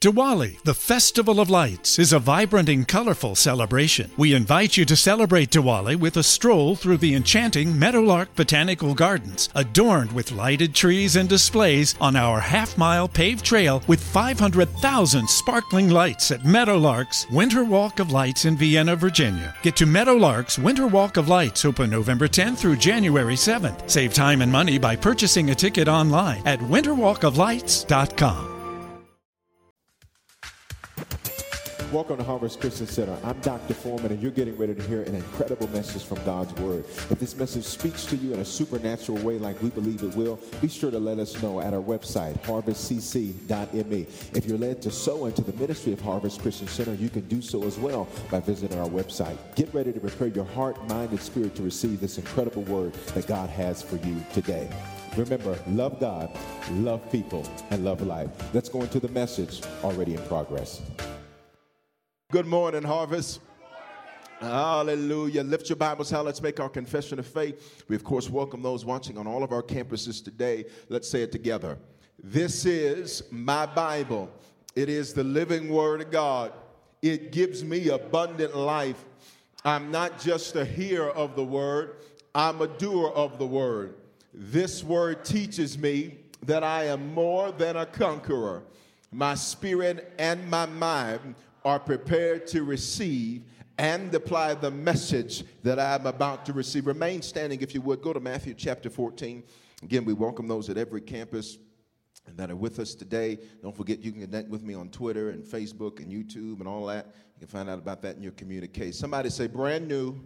Diwali, the Festival of Lights, is a vibrant and colorful celebration. We invite you to celebrate Diwali with a stroll through the enchanting Meadowlark Botanical Gardens, adorned with lighted trees and displays on our half mile paved trail with 500,000 sparkling lights at Meadowlark's Winter Walk of Lights in Vienna, Virginia. Get to Meadowlark's Winter Walk of Lights, open November 10th through January 7th. Save time and money by purchasing a ticket online at winterwalkoflights.com. Welcome to Harvest Christian Center. I'm Dr. Foreman, and you're getting ready to hear an incredible message from God's Word. If this message speaks to you in a supernatural way, like we believe it will, be sure to let us know at our website, harvestcc.me. If you're led to sow into the ministry of Harvest Christian Center, you can do so as well by visiting our website. Get ready to prepare your heart, mind, and spirit to receive this incredible word that God has for you today. Remember, love God, love people, and love life. Let's go into the message already in progress. Good morning, Harvest. Hallelujah. Lift your Bibles high. Let's make our confession of faith. We, of course, welcome those watching on all of our campuses today. Let's say it together. This is my Bible. It is the living Word of God. It gives me abundant life. I'm not just a hearer of the Word, I'm a doer of the Word. This Word teaches me that I am more than a conqueror. My spirit and my mind are prepared to receive and apply the message that I'm about to receive. Remain standing if you would. Go to Matthew chapter 14. Again, we welcome those at every campus that are with us today. Don't forget you can connect with me on Twitter and Facebook and YouTube and all that. You can find out about that in your communique. Somebody say brand new.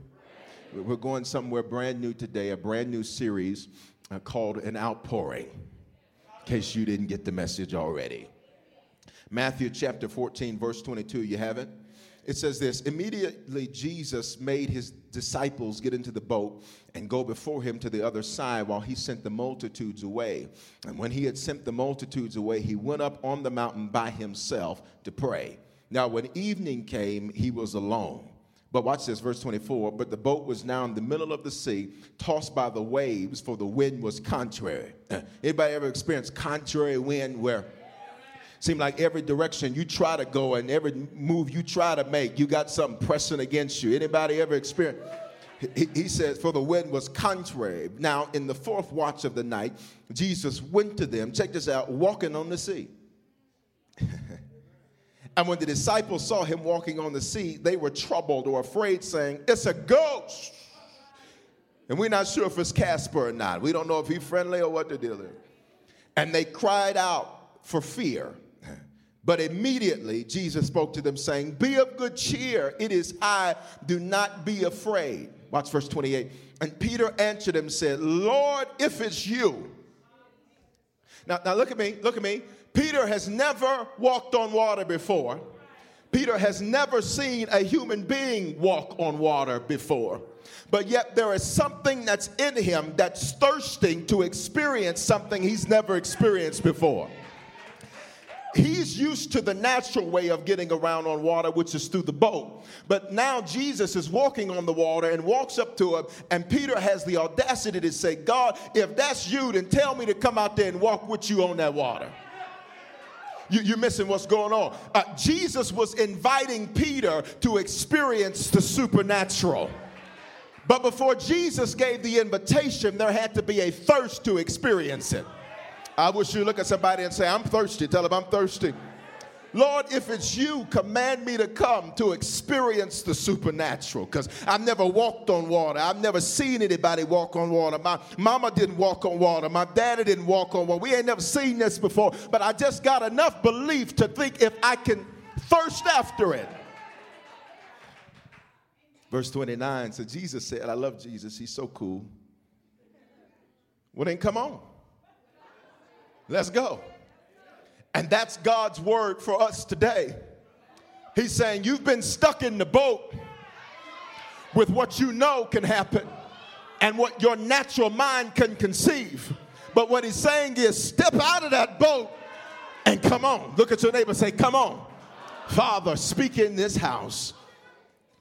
We're going somewhere brand new today, a brand new series uh, called An Outpouring, in case you didn't get the message already. Matthew chapter 14, verse 22. You have it? It says this Immediately Jesus made his disciples get into the boat and go before him to the other side while he sent the multitudes away. And when he had sent the multitudes away, he went up on the mountain by himself to pray. Now, when evening came, he was alone. But watch this, verse 24. But the boat was now in the middle of the sea, tossed by the waves, for the wind was contrary. Uh, anybody ever experienced contrary wind where Seem like every direction you try to go and every move you try to make, you got something pressing against you. Anybody ever experienced? He, he says, For the wind was contrary. Now, in the fourth watch of the night, Jesus went to them, check this out, walking on the sea. and when the disciples saw him walking on the sea, they were troubled or afraid, saying, It's a ghost. And we're not sure if it's Casper or not. We don't know if he's friendly or what the deal is. And they cried out for fear. But immediately Jesus spoke to them, saying, Be of good cheer, it is I, do not be afraid. Watch verse 28. And Peter answered him, said, Lord, if it's you. Now, now look at me, look at me. Peter has never walked on water before. Peter has never seen a human being walk on water before. But yet, there is something that's in him that's thirsting to experience something he's never experienced before he's used to the natural way of getting around on water, which is through the boat. But now Jesus is walking on the water and walks up to him, and Peter has the audacity to say, God, if that's you, then tell me to come out there and walk with you on that water. You, are missing what's going on. Uh, Jesus was inviting Peter to experience the supernatural. But before Jesus gave the invitation, there had to be a thirst to experience it. I wish you look at somebody and say, I'm thirsty. Tell them I'm thirsty. Lord, if it's you, command me to come to experience the supernatural because I've never walked on water. I've never seen anybody walk on water. My mama didn't walk on water. My daddy didn't walk on water. We ain't never seen this before, but I just got enough belief to think if I can thirst after it. Verse 29, so Jesus said, I love Jesus. He's so cool. Well, then come on. Let's go. And that's God's word for us today. He's saying, You've been stuck in the boat with what you know can happen and what your natural mind can conceive. But what he's saying is, step out of that boat and come on. Look at your neighbor say, Come on. Father, speak in this house.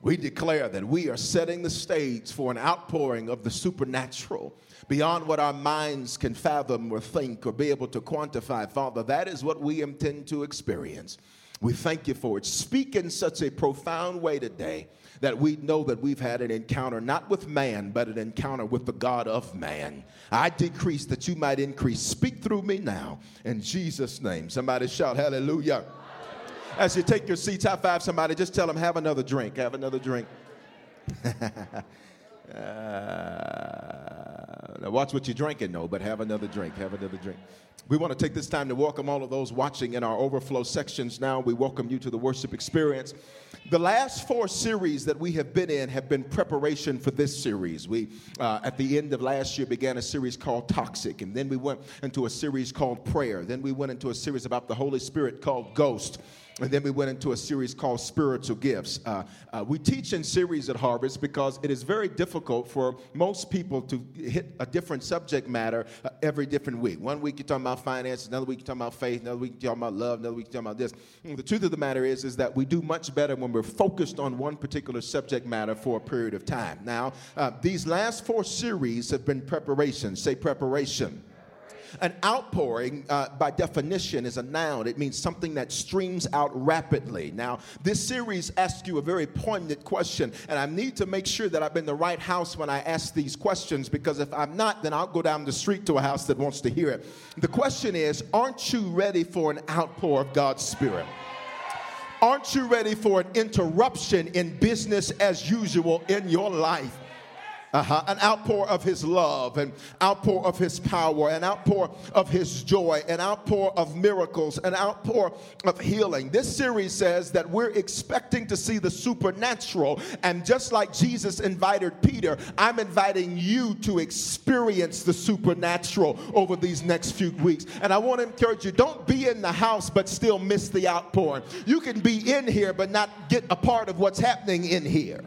We declare that we are setting the stage for an outpouring of the supernatural beyond what our minds can fathom or think or be able to quantify. Father, that is what we intend to experience. We thank you for it. Speak in such a profound way today that we know that we've had an encounter not with man, but an encounter with the God of man. I decrease that you might increase. Speak through me now in Jesus' name. Somebody shout hallelujah. As you take your seats, high five somebody, just tell them, have another drink, have another drink. uh, now watch what you're drinking, though, but have another drink, have another drink. We want to take this time to welcome all of those watching in our overflow sections now. We welcome you to the worship experience. The last four series that we have been in have been preparation for this series. We, uh, at the end of last year, began a series called Toxic, and then we went into a series called Prayer. Then we went into a series about the Holy Spirit called Ghost. And then we went into a series called Spiritual Gifts. Uh, uh, we teach in series at Harvest because it is very difficult for most people to hit a different subject matter uh, every different week. One week you're talking about finances, another week you're talking about faith, another week you're talking about love, another week you're talking about this. And the truth of the matter is, is that we do much better when we're focused on one particular subject matter for a period of time. Now, uh, these last four series have been preparation. Say preparation. An outpouring, uh, by definition, is a noun. It means something that streams out rapidly. Now, this series asks you a very poignant question, and I need to make sure that I'm in the right house when I ask these questions because if I'm not, then I'll go down the street to a house that wants to hear it. The question is Aren't you ready for an outpour of God's Spirit? Aren't you ready for an interruption in business as usual in your life? Uh-huh. An outpour of his love, an outpour of his power, an outpour of his joy, an outpour of miracles, an outpour of healing. This series says that we're expecting to see the supernatural. And just like Jesus invited Peter, I'm inviting you to experience the supernatural over these next few weeks. And I want to encourage you don't be in the house but still miss the outpouring. You can be in here but not get a part of what's happening in here.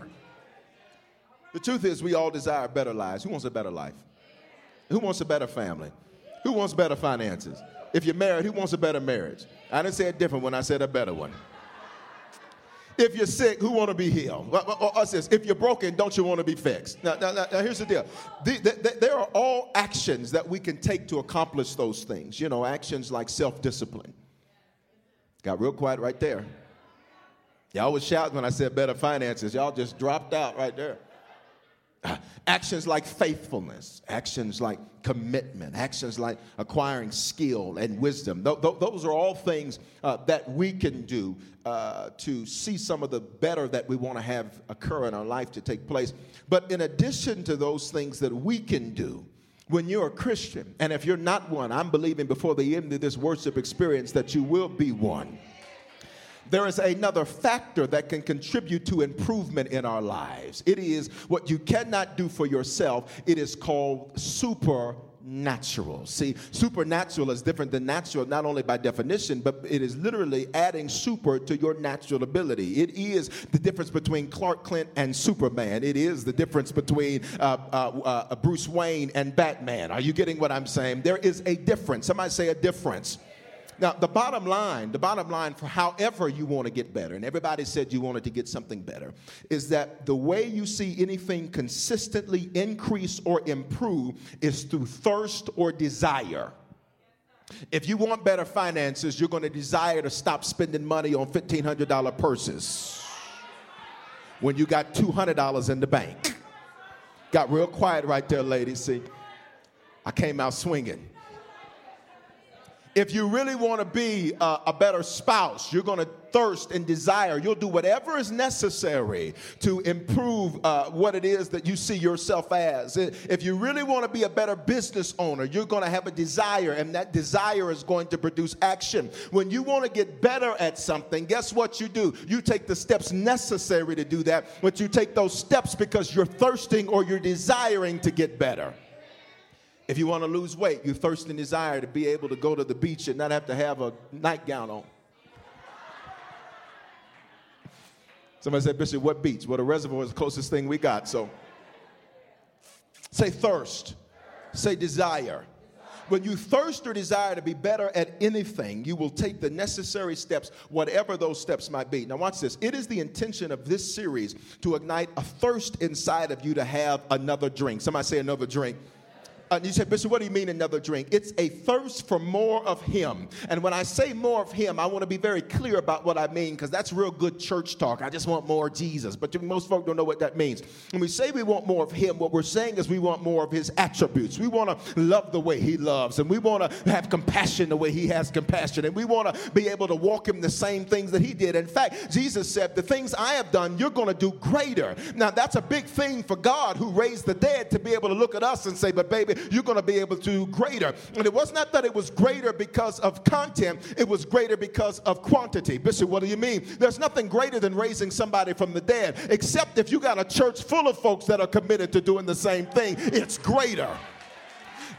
The truth is, we all desire better lives. Who wants a better life? Who wants a better family? Who wants better finances? If you're married, who wants a better marriage? I didn't say it different when I said a better one. If you're sick, who want to be healed? Well, us this. If you're broken, don't you want to be fixed? Now, now, now, now here's the deal. The, the, the, there are all actions that we can take to accomplish those things. You know, actions like self-discipline. Got real quiet right there. Y'all was shouting when I said better finances. Y'all just dropped out right there. Actions like faithfulness, actions like commitment, actions like acquiring skill and wisdom. Th- th- those are all things uh, that we can do uh, to see some of the better that we want to have occur in our life to take place. But in addition to those things that we can do, when you're a Christian, and if you're not one, I'm believing before the end of this worship experience that you will be one there is another factor that can contribute to improvement in our lives. It is what you cannot do for yourself, it is called supernatural. See, supernatural is different than natural, not only by definition, but it is literally adding super to your natural ability. It is the difference between Clark Kent and Superman. It is the difference between uh, uh, uh, Bruce Wayne and Batman. Are you getting what I'm saying? There is a difference. Somebody say a difference. Now, the bottom line, the bottom line for however you want to get better, and everybody said you wanted to get something better, is that the way you see anything consistently increase or improve is through thirst or desire. If you want better finances, you're going to desire to stop spending money on $1,500 purses when you got $200 in the bank. Got real quiet right there, ladies. See, I came out swinging. If you really want to be a, a, better spouse, you're going to thirst and desire. You'll do whatever is necessary to improve uh, what it is that you see yourself as. If you really want to be a better business owner, you're going to have a desire, and that desire is going to produce action. When you want to get better at something, guess what you do? You take the steps necessary to do that, but you take those steps because you're thirsting or you're desiring to get better. If you want to lose weight, you thirst and desire to be able to go to the beach and not have to have a nightgown on. Somebody said, Bishop, what beach? Well, the reservoir is the closest thing we got. So say thirst, say desire. When you thirst or desire to be better at anything, you will take the necessary steps, whatever those steps might be. Now, watch this. It is the intention of this series to ignite a thirst inside of you to have another drink. Somebody say another drink. Uh, you say, Bishop, what do you mean another drink? It's a thirst for more of Him. And when I say more of Him, I want to be very clear about what I mean because that's real good church talk. I just want more Jesus. But most folks don't know what that means. When we say we want more of Him, what we're saying is we want more of His attributes. We want to love the way He loves, and we want to have compassion the way He has compassion, and we want to be able to walk Him the same things that He did. In fact, Jesus said, The things I have done, you're going to do greater. Now, that's a big thing for God who raised the dead to be able to look at us and say, But baby, you're going to be able to do greater. And it was not that it was greater because of content, it was greater because of quantity. Bishop, what do you mean? There's nothing greater than raising somebody from the dead, except if you got a church full of folks that are committed to doing the same thing, it's greater.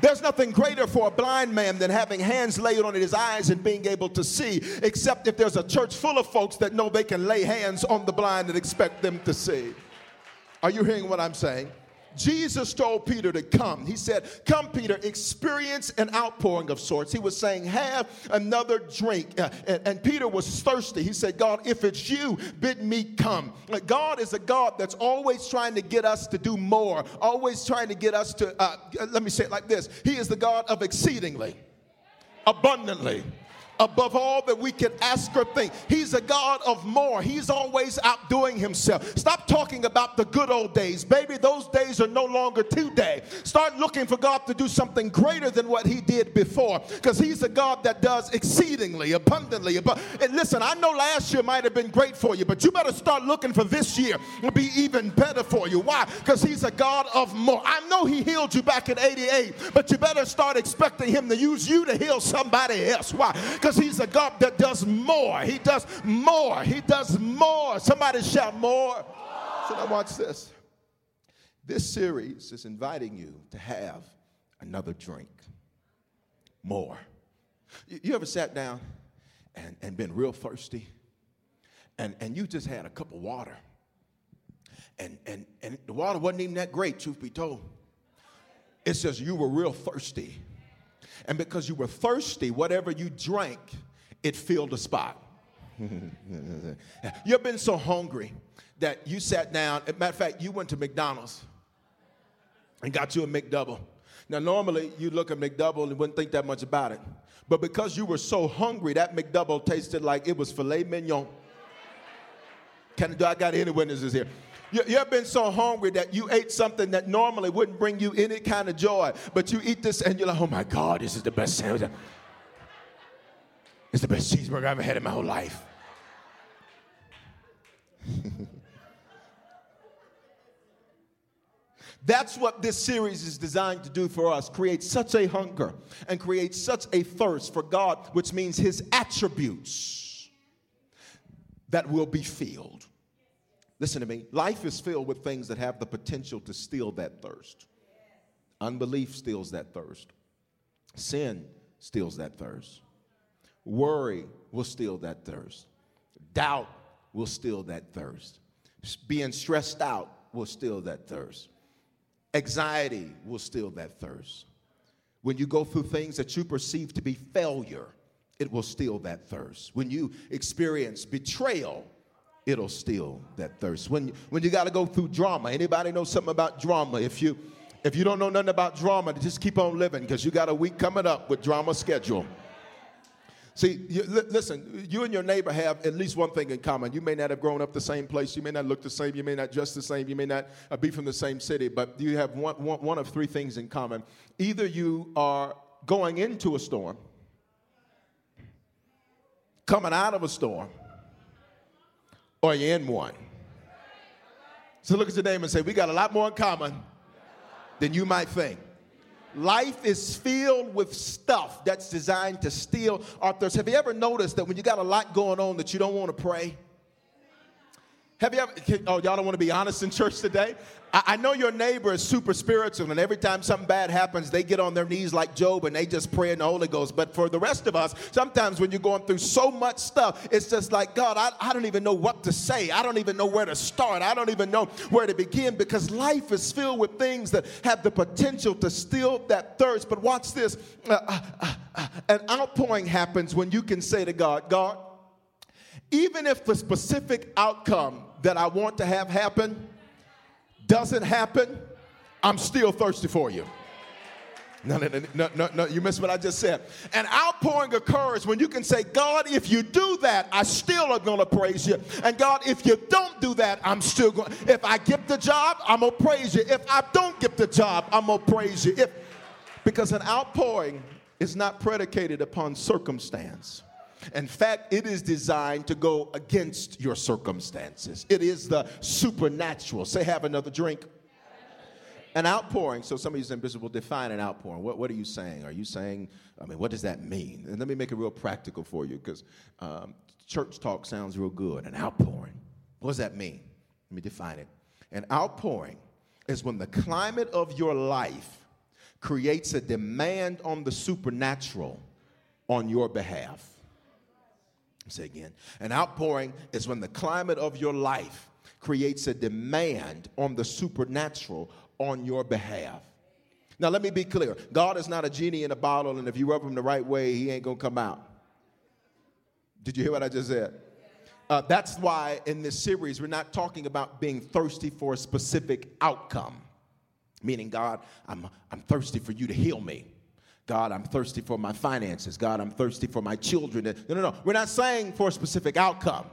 There's nothing greater for a blind man than having hands laid on his eyes and being able to see, except if there's a church full of folks that know they can lay hands on the blind and expect them to see. Are you hearing what I'm saying? Jesus told Peter to come. He said, Come, Peter, experience an outpouring of sorts. He was saying, Have another drink. Uh, and, and, Peter was thirsty. He said, God, if it's you, bid me come. God is a God that's always trying to get us to do more, always trying to get us to, uh, let me say it like this He is the God of exceedingly, abundantly above all that we can ask or think. He's a God of more. He's always outdoing himself. Stop talking about the good old days. Baby, those days are no longer today. Start looking for God to do something greater than what he did before because he's a God that does exceedingly, abundantly. And listen, I know last year might have been great for you, but you better start looking for this year to be even better for you. Why? Because he's a God of more. I know he healed you back in 88, but you better start expecting him to use you to heal somebody else. Why? Because he's a God that does more. He does more. He does more. Somebody shout more. So now watch this. This series is inviting you to have another drink. More. You ever sat down and, and been real thirsty? And, and you just had a cup of water. And, and, and the water wasn't even that great, truth be told. It says you were real thirsty. And because you were thirsty, whatever you drank, it filled the spot. You've been so hungry that you sat down. matter of fact, you went to McDonald's and got you a McDouble. Now, normally you look at McDouble and wouldn't think that much about it. But because you were so hungry, that McDouble tasted like it was filet mignon. Can, do I got any witnesses here? You, you ever been so hungry that you ate something that normally wouldn't bring you any kind of joy, but you eat this and you're like, oh my God, this is the best sandwich. It's the best cheeseburger I've ever had in my whole life. That's what this series is designed to do for us create such a hunger and create such a thirst for God, which means His attributes that will be filled. Listen to me. Life is filled with things that have the potential to steal that thirst. Unbelief steals that thirst. Sin steals that thirst. Worry will steal that thirst. Doubt will steal that thirst. Being stressed out will steal that thirst. Anxiety will steal that thirst. When you go through things that you perceive to be failure, it will steal that thirst. When you experience betrayal, it'll steal that thirst. When, when you got to go through drama, anybody know something about drama? If you if you don't know nothing about drama, just keep on living because you got a week coming up with drama schedule. See, you, li- listen, you and your neighbor have at least one thing in common. You may not have grown up the same place, you may not look the same, you may not dress the same, you may not uh, be from the same city, but you have one, one, one of three things in common. Either you are going into a storm, coming out of a storm, or you're in one. So look at your name and say, We got a lot more in common than you might think. Life is filled with stuff that's designed to steal our thirst. Have you ever noticed that when you got a lot going on that you don't want to pray? Have you ever, oh, y'all don't want to be honest in church today? I, I, know your neighbor is super spiritual, and every time something bad happens, they get on their knees like Job and they just pray in the Holy Ghost. But for the rest of us, sometimes when you're going through so much stuff, it's just like, God, I, I don't even know what to say. I don't even know where to start. I don't even know where to begin because life is filled with things that have the potential to still that thirst. But watch this uh, uh, uh, uh an outpouring happens when you can say to God, God, even if the specific outcome that I want to have happen doesn't happen, I'm still thirsty for you. No, no, no, no, no, you missed what I just said. An outpouring occurs when you can say, God, if you do that, I still are going to praise you. And God, if you don't do that, I'm still going If I get the job, I'm going to praise you. If I don't get the job, I'm going to praise you. If, because an outpouring is not predicated upon circumstance. In fact, it is designed to go against your circumstances. It is the supernatural. Say, have another drink. An outpouring. So somebody's will define an outpouring. What, what are you saying? Are you saying, I mean, what does that mean? And let me make it real practical for you because um, church talk sounds real good. An outpouring. What does that mean? Let me define it. An outpouring is when the climate of your life creates a demand on the supernatural on your behalf. Say again. An outpouring is when the climate of your life creates a demand on the supernatural on your behalf. Now, let me be clear God is not a genie in a bottle, and if you rub him the right way, he ain't gonna come out. Did you hear what I just said? Uh, that's why in this series, we're not talking about being thirsty for a specific outcome, meaning, God, I'm, I'm thirsty for you to heal me. God, I'm thirsty for my finances. God, I'm thirsty for my children. No, no, no. We're not saying for a specific outcome.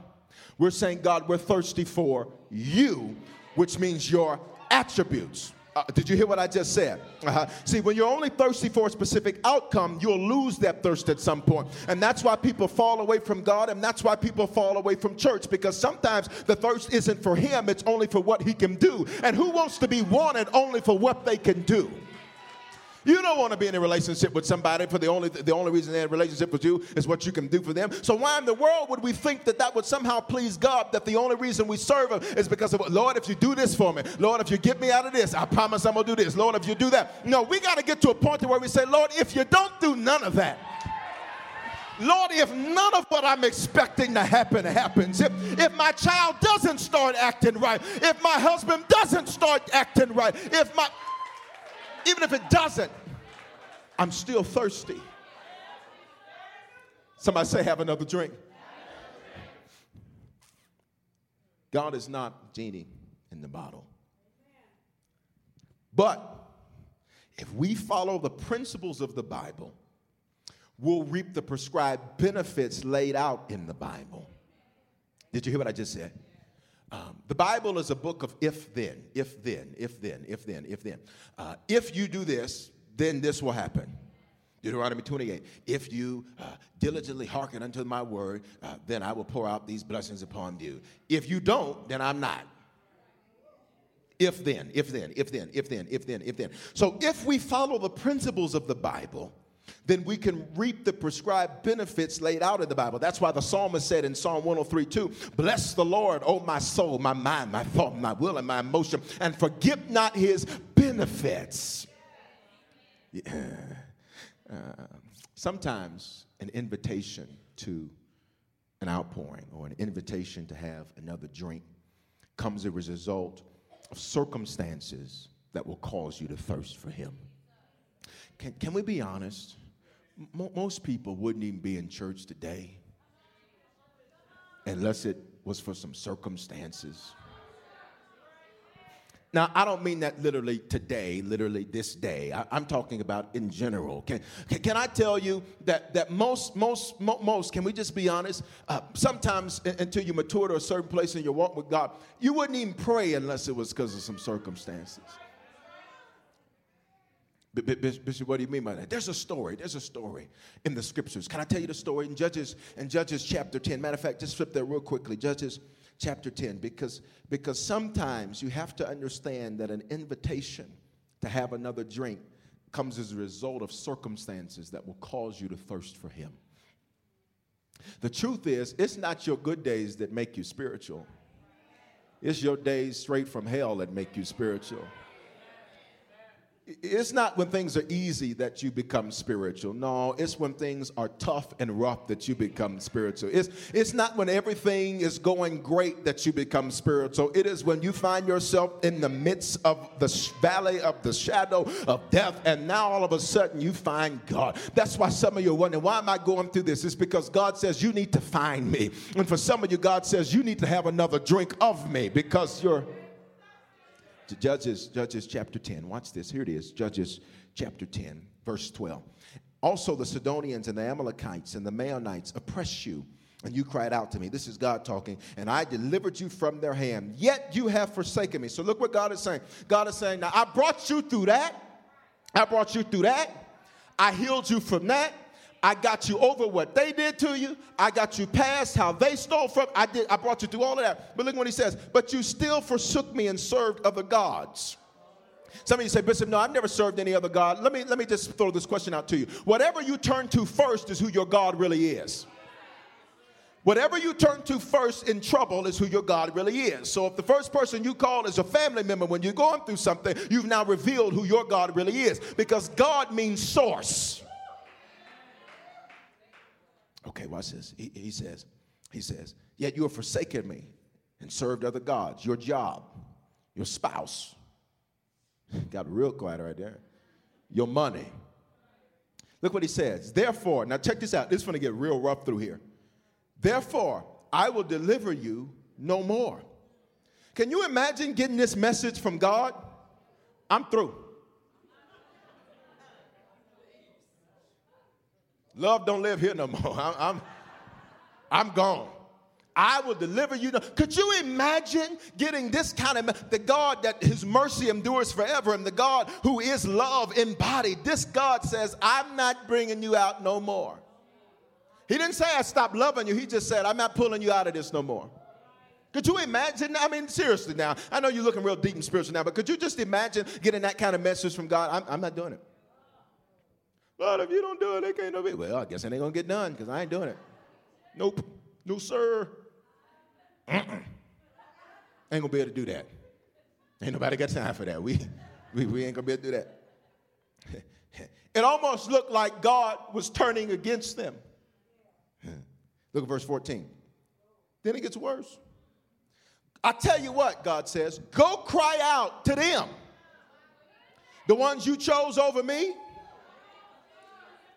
We're saying, God, we're thirsty for you, which means your attributes. Uh, did you hear what I just said? Uh-huh. See, when you're only thirsty for a specific outcome, you'll lose that thirst at some point. And that's why people fall away from God, and that's why people fall away from church, because sometimes the thirst isn't for Him, it's only for what He can do. And who wants to be wanted only for what they can do? You don't want to be in a relationship with somebody for the only the only reason they're in a relationship with you is what you can do for them. So why in the world would we think that that would somehow please God? That the only reason we serve Him is because of Lord, if you do this for me, Lord, if you get me out of this, I promise I'm gonna do this. Lord, if you do that, no, we got to get to a point where we say, Lord, if you don't do none of that. Lord, if none of what I'm expecting to happen happens, if, if my child doesn't start acting right, if my husband doesn't start acting right, if my even if it doesn't, I'm still thirsty. Somebody say, have another drink. God is not genie in the bottle. But if we follow the principles of the Bible, we'll reap the prescribed benefits laid out in the Bible. Did you hear what I just said? Um, the Bible is a book of if then, if then, if then, if then, if then. Uh, if you do this, then this will happen. Deuteronomy 28. If you uh, diligently hearken unto my word, uh, then I will pour out these blessings upon you. If you don't, then I'm not. If then, if then, if then, if then, if then, if then. So if we follow the principles of the Bible, then we can reap the prescribed benefits laid out in the Bible. That's why the psalmist said in Psalm 103 2, Bless the Lord, O my soul, my mind, my thought, my will, and my emotion, and forget not his benefits. Yeah. Uh, sometimes an invitation to an outpouring or an invitation to have another drink comes as a result of circumstances that will cause you to thirst for him. Can, can we be honest? Most people wouldn't even be in church today unless it was for some circumstances. Now, I don't mean that literally today, literally this day. I, am talking about in general. Can, can, can, I tell you that, that most, most, most, can we just be honest? Uh, sometimes until you mature to a certain place in your walk with God, you wouldn't even pray unless it was because of some circumstances. Bishop, what do you mean by that? There's a story. There's a story in the scriptures. Can I tell you the story in Judges in Judges chapter 10? Matter of fact, just flip there real quickly. Judges chapter 10, because, because sometimes you have to understand that an invitation to have another drink comes as a result of circumstances that will cause you to thirst for him. The truth is, it's not your good days that make you spiritual. It's your days straight from hell that make you spiritual. It's not when things are easy that you become spiritual. No, it's when things are tough and rough that you become spiritual. It's, it's not when everything is going great that you become spiritual. It is when you find yourself in the midst of the valley of the shadow of death, and now all of a sudden you find God. That's why some of you are wondering, why am I going through this? It's because God says, You need to find me. And for some of you, God says, You need to have another drink of me because you're Judges, Judges chapter 10. Watch this. Here it is. Judges chapter 10, verse 12. Also, the Sidonians and the Amalekites and the Maonites oppressed you, and you cried out to me. This is God talking, and I delivered you from their hand. Yet you have forsaken me. So, look what God is saying. God is saying, Now I brought you through that. I brought you through that. I healed you from that. I got you over what they did to you. I got you past how they stole from. I did. I brought you through all of that. But look what he says. But you still forsook me and served other gods. Some of you say, Bishop, no, I've never served any other God. Let me let me just throw this question out to you. Whatever you turn to first is who your God really is. Whatever you turn to first in trouble is who your God really is. So if the first person you call is a family member when you're going through something, you've now revealed who your God really is. Because God means source. Okay, watch this. He, he says, he says, yet you have forsaken me and served other gods, your job, your spouse. Got real quiet right there. Your money. Look what he says. Therefore, now check this out. This is going to get real rough through here. Therefore, I will deliver you no more. Can you imagine getting this message from God? I'm through. Love don't live here no more. I'm, I'm, I'm gone. I will deliver you. Could you imagine getting this kind of the God that His mercy endures forever, and the God who is love embodied? This God says, "I'm not bringing you out no more." He didn't say I stopped loving you. He just said, "I'm not pulling you out of this no more." Could you imagine? I mean, seriously now. I know you're looking real deep and spiritual now, but could you just imagine getting that kind of message from God? I'm, I'm not doing it. Lord, if you don't do it, they can't do it. Well, I guess it ain't gonna get done because I ain't doing it. Nope. No, sir. Mm-mm. Ain't gonna be able to do that. Ain't nobody got time for that. We, we, we ain't gonna be able to do that. it almost looked like God was turning against them. Look at verse 14. Then it gets worse. I tell you what, God says, go cry out to them. The ones you chose over me,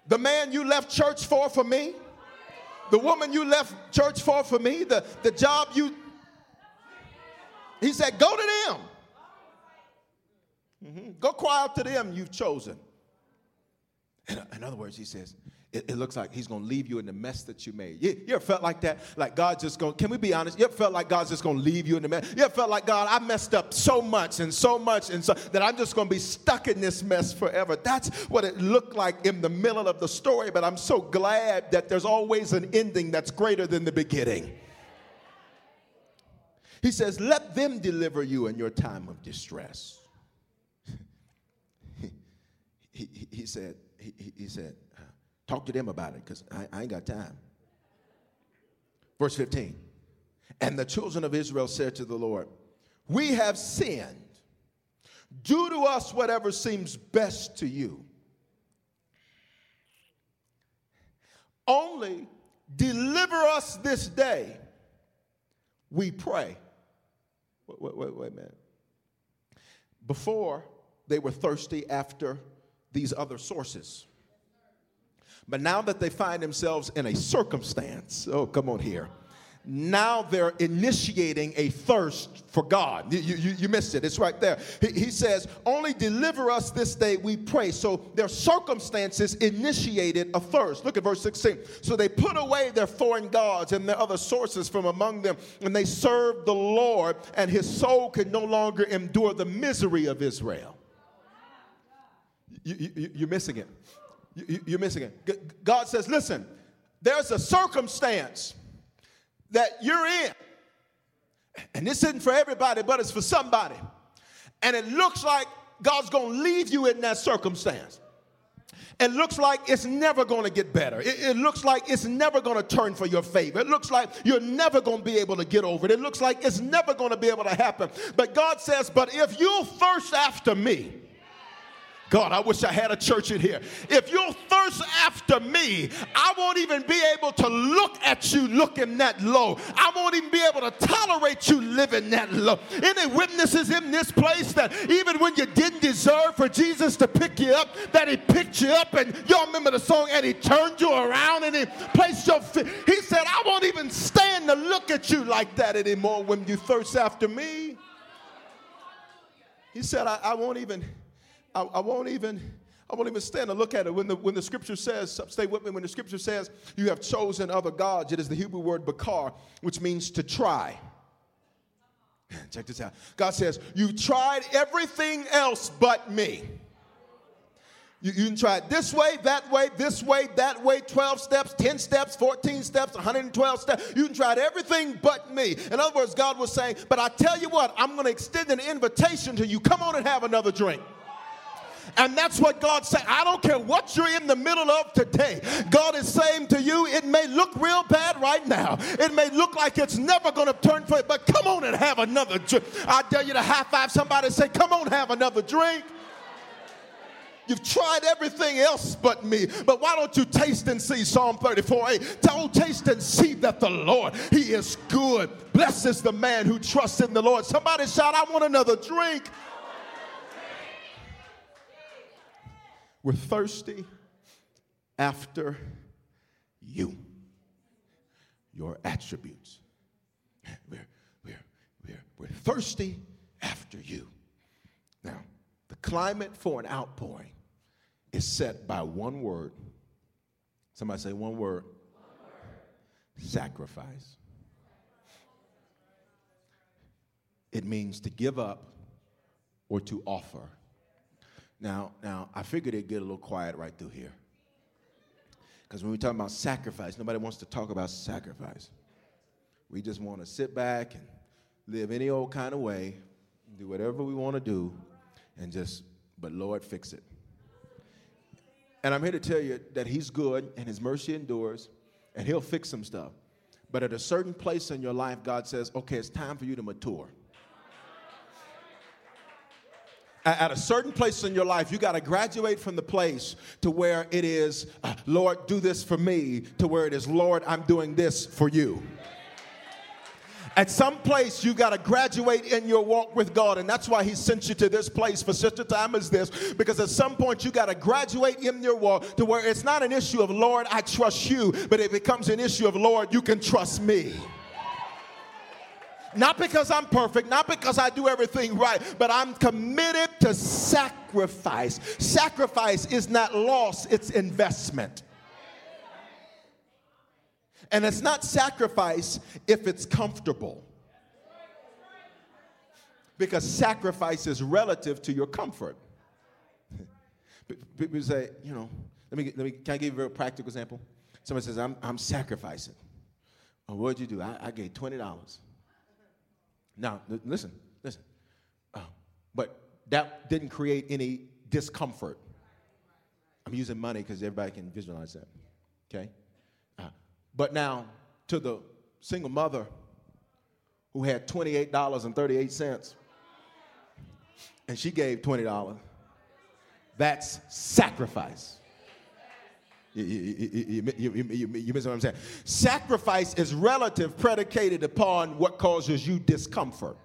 the man you left church for for me, the woman you left church for for me, the, the job you. He said, Go to them. Mm-hmm. Go cry out to them you've chosen. In, in other words, he says, it, it, looks like he's going to leave you in the mess that you made. You, you ever felt like that? Like God just going, can we be honest? You ever felt like God's just going to leave you in the mess? You ever felt like, God, I messed up so much and so much and so that I'm just going to be stuck in this mess forever? That's what it looked like in the middle of the story, but I'm so glad that there's always an ending that's greater than the beginning. He says, let them deliver you in your time of distress. he, he, he said, he, he said, Talk to them about it because I, I ain't got time. Verse 15. And the children of Israel said to the Lord, We have sinned. Do to us whatever seems best to you. Only deliver us this day, we pray. Wait, wait, wait, wait a minute. Before, they were thirsty after these other sources. But now that they find themselves in a circumstance, oh, come on here. Now they're initiating a thirst for God. You, you, you missed it. It's right there. He, he, says, Only deliver us this day, we pray. So their circumstances initiated a thirst. Look at verse 16. So they put away their foreign gods and their other sources from among them, and they served the Lord, and his soul could no longer endure the misery of Israel. You, you, you're missing it. You're missing it. God says, listen, there's a circumstance that you're in. And this isn't for everybody, but it's for somebody. And it looks like God's going to leave you in that circumstance. it looks like it's never going to get better. It, it, looks like it's never going to turn for your favor. It looks like you're never going to be able to get over it. It looks like it's never going to be able to happen. But God says, But if you thirst after me, God, I wish I had a church in here. If you'll thirst after me, I won't even be able to look at you looking that low. I won't even be able to tolerate you living that low. Any witnesses in this place that even when you didn't deserve for Jesus to pick you up, that he picked you up and y'all remember the song and he turned you around and he placed your feet. He said, I won't even stand to look at you like that anymore when you thirst after me. He said, I, I won't even I, I won't even I won't even stand and look at it. When the, when the scripture says, stay with me, when the scripture says you have chosen other gods, it is the Hebrew word bakar, which means to try. Check this out. God says, You've tried everything else but me. You, you can try it this way, that way, this way, that way, 12 steps, 10 steps, 14 steps, 112 steps. You can try everything but me. In other words, God was saying, But I tell you what, I'm going to extend an invitation to you. Come on and have another drink. And that's what God said. I don't care what you're in the middle of today. God is saying to you, it may look real bad right now. It may look like it's never going to turn for you, but come on and have another drink. I dare you to high five somebody and say, come on, have another drink. You've tried everything else but me. But why don't you taste and see Psalm 34 8? Don't taste and see that the Lord, He is good. Blessed is the man who trusts in the Lord. Somebody shout, I want another drink. We're thirsty after you, your attributes. We're, we're, we're, we're thirsty after you. Now, the climate for an outpouring is set by one word. Somebody say one word, one word. sacrifice. It means to give up or to offer now, now I figured it'd get a little quiet right through here. Because when we talk about sacrifice, nobody wants to talk about sacrifice. We just want to sit back and live any old kind of way, do whatever we want to do, and just, but Lord, fix it. And I'm here to tell you that He's good and His mercy endures, and He'll fix some stuff. But at a certain place in your life, God says, okay, it's time for you to mature at a certain place in your life, you got to graduate from the place to where it is, uh, Lord, do this for me, to where it is, Lord, I'm doing this for you. At some place, you got to graduate in your walk with God. And that's why He sent you to this place for such a time as this. Because at some point, you got to graduate in your walk to where it's not an issue of, Lord, I trust you, but it becomes an issue of, Lord, you can trust me. Not because I'm perfect, not because I do everything right, but I'm committed to sacrifice. Sacrifice is not loss, it's investment. And it's not sacrifice if it's comfortable. Because sacrifice is relative to your comfort. People say, you know, let me, let me, can I give you a practical example? Somebody says, I'm, I'm sacrificing. Oh, what'd you do? I, I gave $20. Now, listen, listen. Uh, but that didn't create any discomfort. I'm using money because everybody can visualize that. Okay? Uh, but now, to the single mother who had $28.38 and she gave $20, that's sacrifice. You, you, you, you, miss what I'm saying? Sacrifice is relative, predicated upon what causes you discomfort.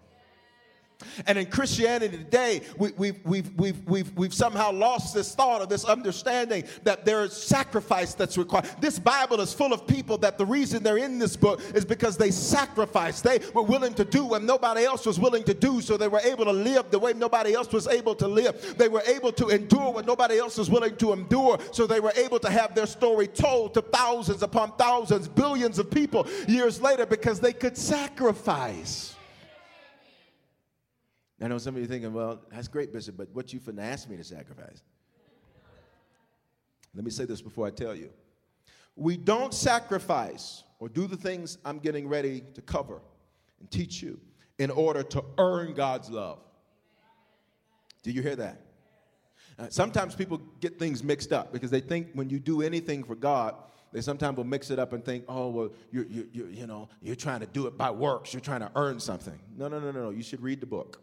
And in Christianity today, we, we've, we've, we've, we've, we've somehow lost this thought or this understanding that there is sacrifice that's required. This Bible is full of people that the reason they're in this book is because they sacrificed. They were willing to do what nobody else was willing to do, so they were able to live the way nobody else was able to live. They were able to endure what nobody else was willing to endure, so they were able to have their story told to thousands upon thousands, billions of people years later because they could sacrifice. I know some of you thinking, well, that's great, Bishop, but what you finna ask me to sacrifice? Let me say this before I tell you. We don't sacrifice or do the things I'm getting ready to cover and teach you in order to earn God's love. Do you hear that? Uh, sometimes people get things mixed up because they think when you do anything for God, they sometimes will mix it up and think, oh, well, you're, you you you know, you're trying to do it by works. You're trying to earn something. No, no, no, no, no. You should read the book.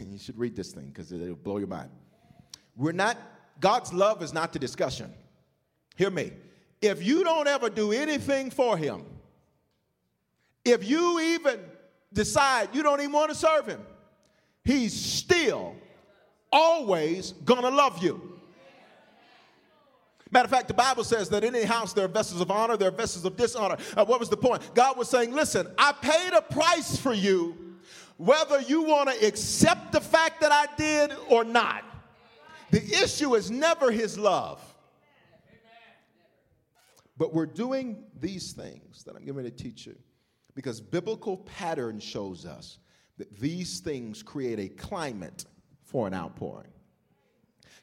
you should read this thing because it'll blow your mind. We're not, God's love is not the discussion. Hear me. If you don't ever do anything for Him, if you even decide you don't even want to serve Him, He's still always gonna love you. Matter of fact, the Bible says that in any house there are vessels of honor, there are vessels of dishonor. Uh, what was the point? God was saying, listen, I paid a price for you, whether you want to accept the fact that I did or not. The issue is never his love. But we're doing these things that I'm going to teach you because biblical pattern shows us that these things create a climate for an outpouring.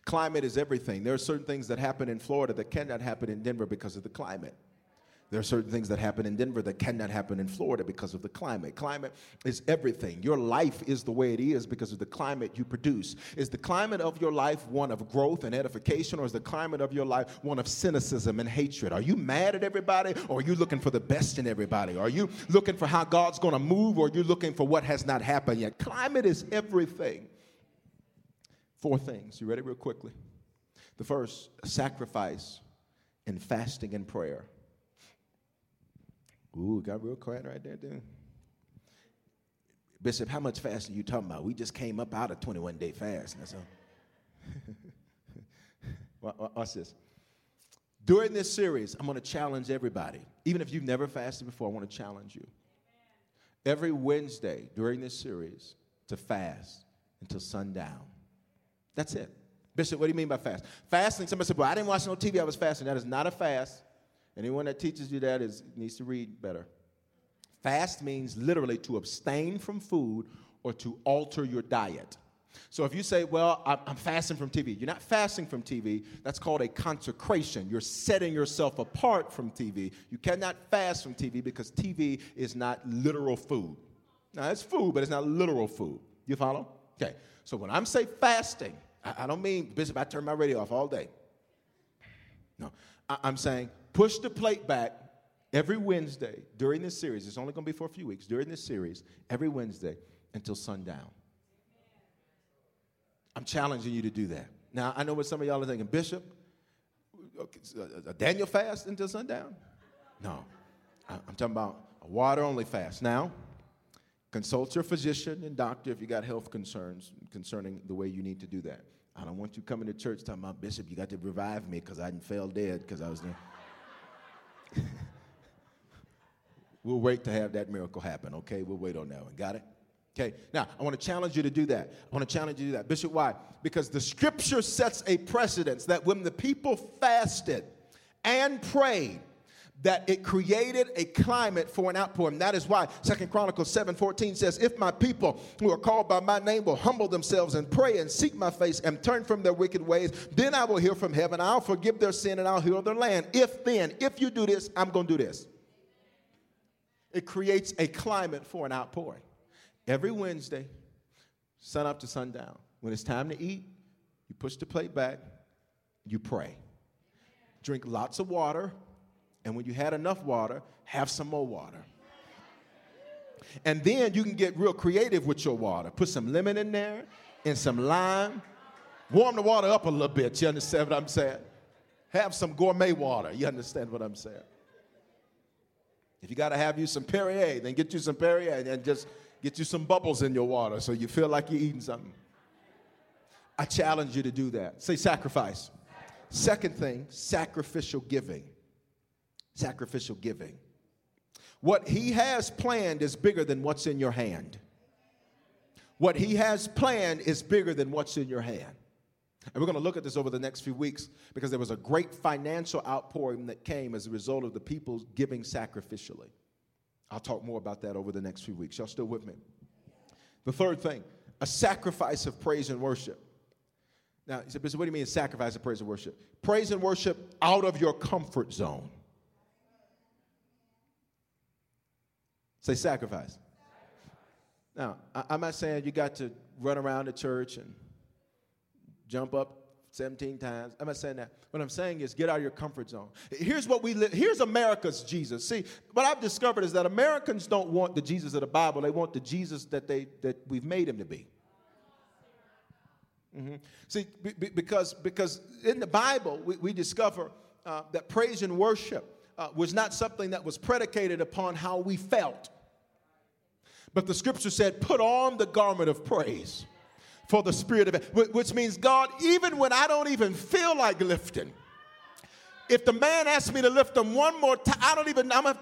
Climate is everything. There are certain things that happen in Florida that cannot happen in Denver because of the climate. There are certain things that happen in Denver that cannot happen in Florida because of the climate. Climate is everything. Your life is the way it is because of the climate you produce. Is the climate of your life one of growth and edification, or is the climate of your life one of cynicism and hatred? Are you mad at everybody, or are you looking for the best in everybody? Are you looking for how God's going to move, or are you looking for what has not happened yet? Climate is everything. Four things. You ready, real quickly? The first, sacrifice and fasting and prayer. Ooh, got real quiet right there, dude. Bishop, how much fasting you talking about? We just came up out of 21 day fast. That's all. Watch this. During this series, I'm going to challenge everybody. Even if you've never fasted before, I want to challenge you. Every Wednesday during this series to fast until sundown. That's it. Bishop, what do you mean by fast? Fasting, somebody said, well, I didn't watch no TV, I was fasting. That is not a fast. Anyone that teaches you that is, needs to read better. Fast means literally to abstain from food or to alter your diet. So if you say, Well, I'm fasting from TV, you're not fasting from TV. That's called a consecration. You're setting yourself apart from TV. You cannot fast from TV because TV is not literal food. Now, it's food, but it's not literal food. You follow? Okay. So when I'm say fasting, I, don't mean, Bishop, I turn my radio off all day. No. I'm saying push the plate back every Wednesday during this series. It's only going to be for a few weeks. During this series, every Wednesday until sundown. I'm challenging you to do that. Now, I know what some of y'all are thinking, Bishop, a Daniel fast until sundown? No. I'm talking about a water only fast. Now, consult your physician and doctor if you got health concerns concerning the way you need to do that. I don't want you coming to church talking about, Bishop, you got to revive me because I didn't fell dead because I was there. we'll wait to have that miracle happen, okay? We'll wait on that one. Got it? Okay, now I want to challenge you to do that. I want to challenge you to do that. Bishop, why? Because the scripture sets a precedence that when the people fasted and prayed, that it created a climate for an outpouring. That is why Second Chronicles 7:14 says, If my people who are called by my name will humble themselves and pray and seek my face and turn from their wicked ways, then I will hear from heaven, I'll forgive their sin and I'll heal their land. If then, if you do this, I'm gonna do this. It creates a climate for an outpouring. Every Wednesday, sun up to sundown. When it's time to eat, you push the plate back, you pray. Drink lots of water and when you had enough water, have some more water. And then you can get real creative with your water. Put some lemon in there and some lime. Warm the water up a little bit. You understand what I'm saying? Have some gourmet water. You understand what I'm saying? If you got to have you some Perrier, then get you some Perrier and just get you some bubbles in your water so you feel like you're eating something. I challenge you to do that. Say sacrifice. Second thing, sacrificial giving sacrificial giving. What he has planned is bigger than what's in your hand. What he has planned is bigger than what's in your hand. And we're going to look at this over the next few weeks because there was a great financial outpouring that came as a result of the people giving sacrificially. I'll talk more about that over the next few weeks. Y'all still with me? The third thing, a sacrifice of praise and worship. Now, he said, Bishop, what do you mean sacrifice of praise and worship? Praise and worship out of your comfort zone. Say sacrifice. Now, I'm not saying you got to run around the church and jump up 17 times. I'm not saying that. What I'm saying is get out of your comfort zone. Here's what we live. Here's America's Jesus. See, what I've discovered is that Americans don't want the Jesus of the Bible. They want the Jesus that they that we've made him to be. Mm-hmm. See, b- because because in the Bible we, we discover uh, that praise and worship uh, was not something that was predicated upon how we felt, but the Scripture said, "Put on the garment of praise." for the spirit of it, which means, God, even when I don't even feel like lifting, if the man asks me to lift them one more time, I don't even, I'm gonna,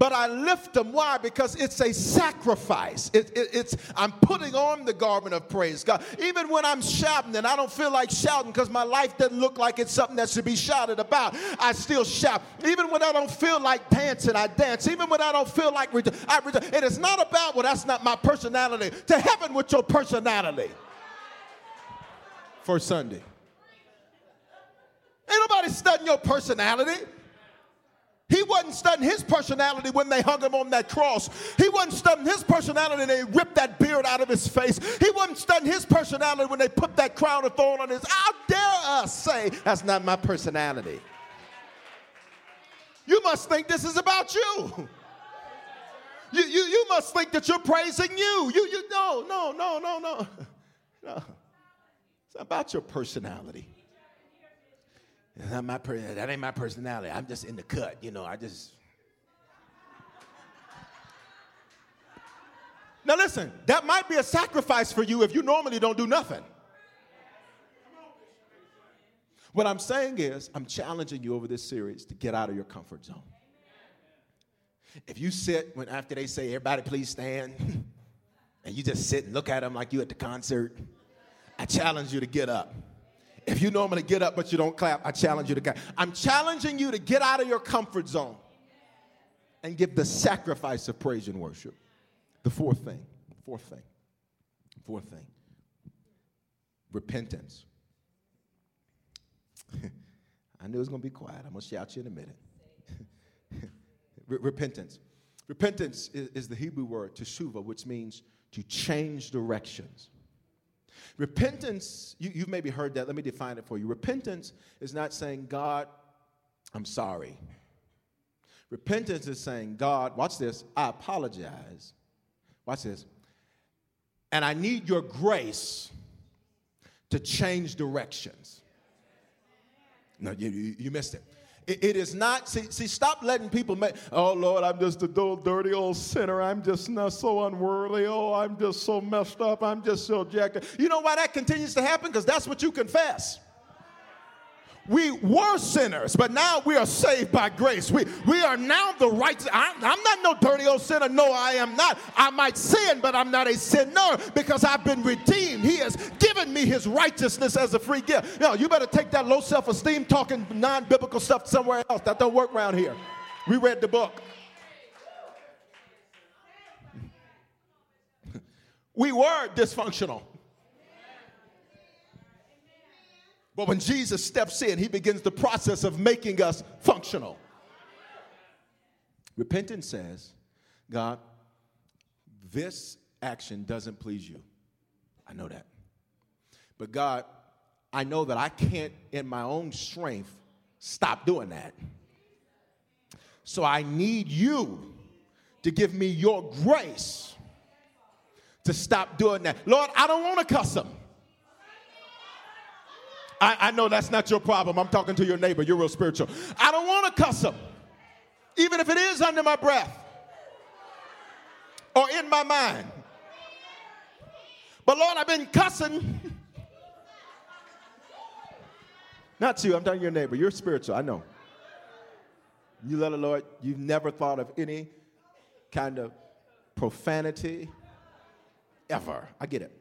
but I lift them. Why? Because it's a sacrifice. It, it, it's I'm putting on the garment of praise, God. Even when I'm shouting and I don't feel like shouting because my life doesn't look like it's something that should be shouted about, I still shout. Even when I don't feel like dancing, I dance. Even when I don't feel like I It is not about well, that's not my personality. To heaven with your personality. For Sunday. Ain't nobody studying your personality. He wasn't studying his personality when they hung him on that cross. He wasn't studying his personality and they ripped that beard out of his face. He wasn't studying his personality when they put that crown of thorn on his. How dare us say that's not my personality? You must think this is about you. You, you, you must think that you're praising you. You, you no, no, no, no, no. No. It's about your personality. That, my per- that ain't my personality. I'm just in the cut, you know. I just. Now, listen, that might be a sacrifice for you if you normally don't do nothing. What I'm saying is, I'm challenging you over this series to get out of your comfort zone. If you sit when after they say, everybody please stand, and you just sit and look at them like you at the concert, I challenge you to get up. If you normally get up but you don't clap, I challenge you to clap. I'm challenging you to get out of your comfort zone and give the sacrifice of praise and worship. The fourth thing, fourth thing, fourth thing repentance. I knew it was going to be quiet. I'm going to shout you in a minute. repentance. Repentance is, is, the Hebrew word teshuva, which means to change directions. Repentance, you, you've maybe heard that. Let me define it for you. Repentance is not saying, God, I'm sorry. Repentance is saying, God, watch this, I apologize. Watch this. And I need your grace to change directions. No, you, you missed it. It, it is not, see, see, stop letting people make, oh Lord, I'm just a dull, dirty old sinner. I'm just not so unworthy. Oh, I'm just so messed up. I'm just so jacked. You know why that continues to happen? Because that's what you confess we were sinners, but now we are saved by grace. We, we are now the right. I'm, I'm not no dirty old sinner. No, I am not. I might sin, but I'm not a sinner because I've been redeemed. He has given me his righteousness as a free gift. Now, you better take that low self esteem talking non biblical stuff somewhere else. That don't work around here. We read the book. We were dysfunctional. But when Jesus steps in, he begins the process of making us functional. Repentance says, God, this action doesn't please you. I know that. But God, I know that I can't, in my own strength, stop doing that. So I need you to give me your grace to stop doing that. Lord, I don't want to cuss them. I, I know that's not your problem. I'm talking to your neighbor. You're real spiritual. I don't want to cuss them, even if it is under my breath or in my mind. But Lord, I've been cussing. Not you, I'm talking to your neighbor. You're spiritual, I know. You let the Lord, you've never thought of any kind of profanity ever. I get it.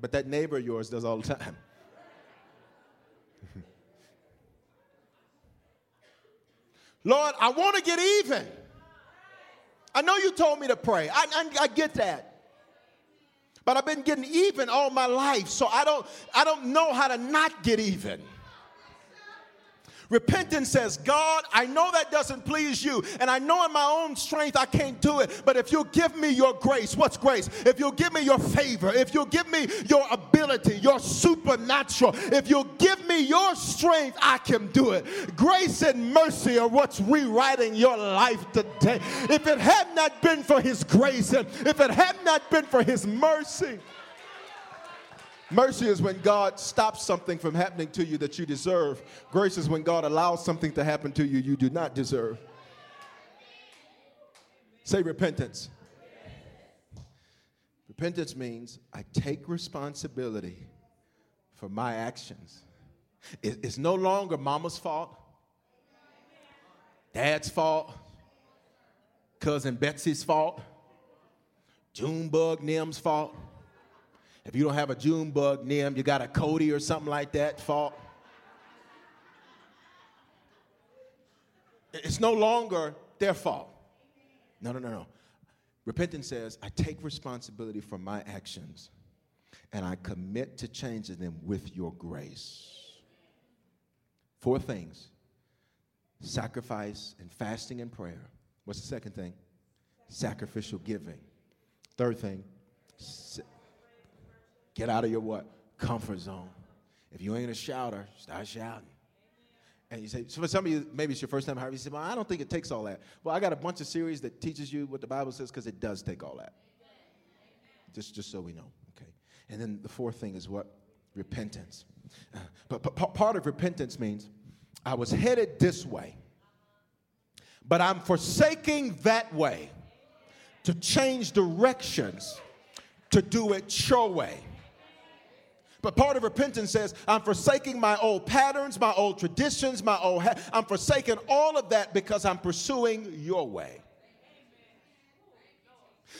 But that neighbor of yours does all the time. Lord, I want to get even. I know you told me to pray. I, I, I, get that. But I've been getting even all my life, so I don't, I don't know how to not get even. Repentance says, God, I know that doesn't please you, and I know in my own strength I can't do it, but if you'll give me your grace, what's grace? If you'll give me your favor, if you'll give me your ability, your supernatural, if you'll give me your strength, I can do it. Grace and mercy are what's rewriting your life today. If it had not been for His grace, and if it had not been for His mercy, Mercy is when God stops something from happening to you that you deserve. Grace is when God allows something to happen to you you do not deserve. Say repentance. Repentance means I take responsibility for my actions. It's no longer mama's fault, dad's fault, cousin Betsy's fault, Junebug Nim's fault. If you don't have a June bug, Nim, you got a Cody or something like that fault. It's no longer their fault. No, no, no, no. Repentance says, I take responsibility for my actions and I commit to changing them with your grace. Four things sacrifice and fasting and prayer. What's the second thing? Sacrificial giving. Third thing, Get out of your what? Comfort zone. If you ain't a shouter, start shouting. And you say, so for some of you, maybe it's your first time hearing, you say, well, I don't think it takes all that. Well, I got a bunch of series that teaches you what the Bible says because it does take all that. Just, just so we know, okay? And then the fourth thing is what? Repentance. Uh, but, but part of repentance means I was headed this way, but I'm forsaking that way to change directions to do it your way. But part of repentance says, I'm forsaking my old patterns, my old traditions, my old, ha- I'm forsaking all of that because I'm pursuing your way.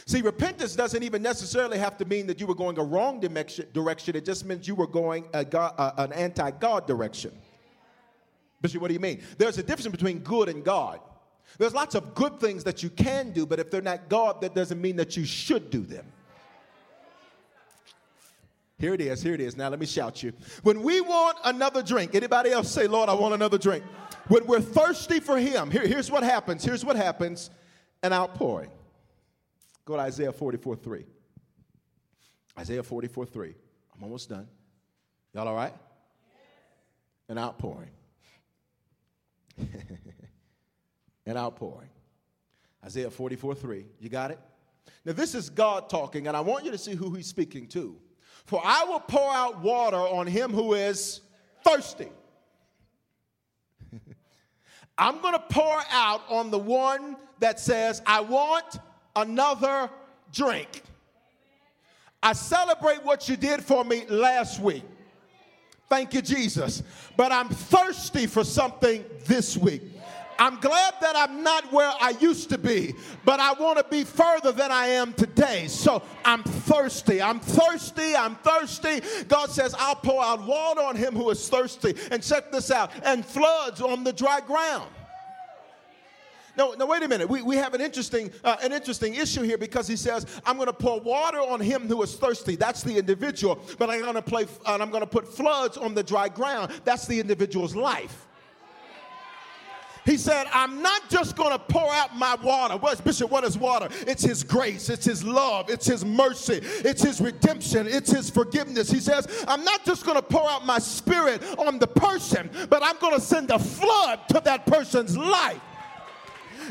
See, repentance doesn't even necessarily have to mean that you were going a wrong direction. It just means you were going God, uh, an anti God direction. Bishop, what do you mean? There's a difference between good and God. There's lots of good things that you can do, but if they're not God, that doesn't mean that you should do them. Here it is, here it is. Now let me shout you. When we want another drink, anybody else say, Lord, I want another drink. When we're thirsty for him, here, here's what happens. Here's what happens an outpouring. Go to Isaiah 44 3. Isaiah 44 3. I'm almost done. Y'all all right? An outpouring. An outpouring. Isaiah 44 3. You got it? Now, this is God talking, and I want you to see who he's speaking to. For I will pour out water on him who is thirsty. I'm going to pour out on the one that says, I want another drink. I celebrate what you did for me last week. Thank you, Jesus. But I'm thirsty for something this week. I'm glad that I'm not where I used to be, but I want to be further than I am today. So I'm thirsty. I'm thirsty. I'm thirsty. God says, I'll pour out water on him who is thirsty. And check this out and floods on the dry ground. No, no, wait a minute. We, we have an interesting, uh, an interesting issue here because he says, I'm going to pour water on him who is thirsty. That's the individual. But I'm going to play, and I'm going to put floods on the dry ground. That's the individual's life. He said, I'm not just going to pour out my water. What's Bishop? What is water? It's His grace, it's His love, it's His mercy, it's His redemption, it's His forgiveness. He says, I'm not just going to pour out my spirit on the person, but I'm going to send a flood to that person's life.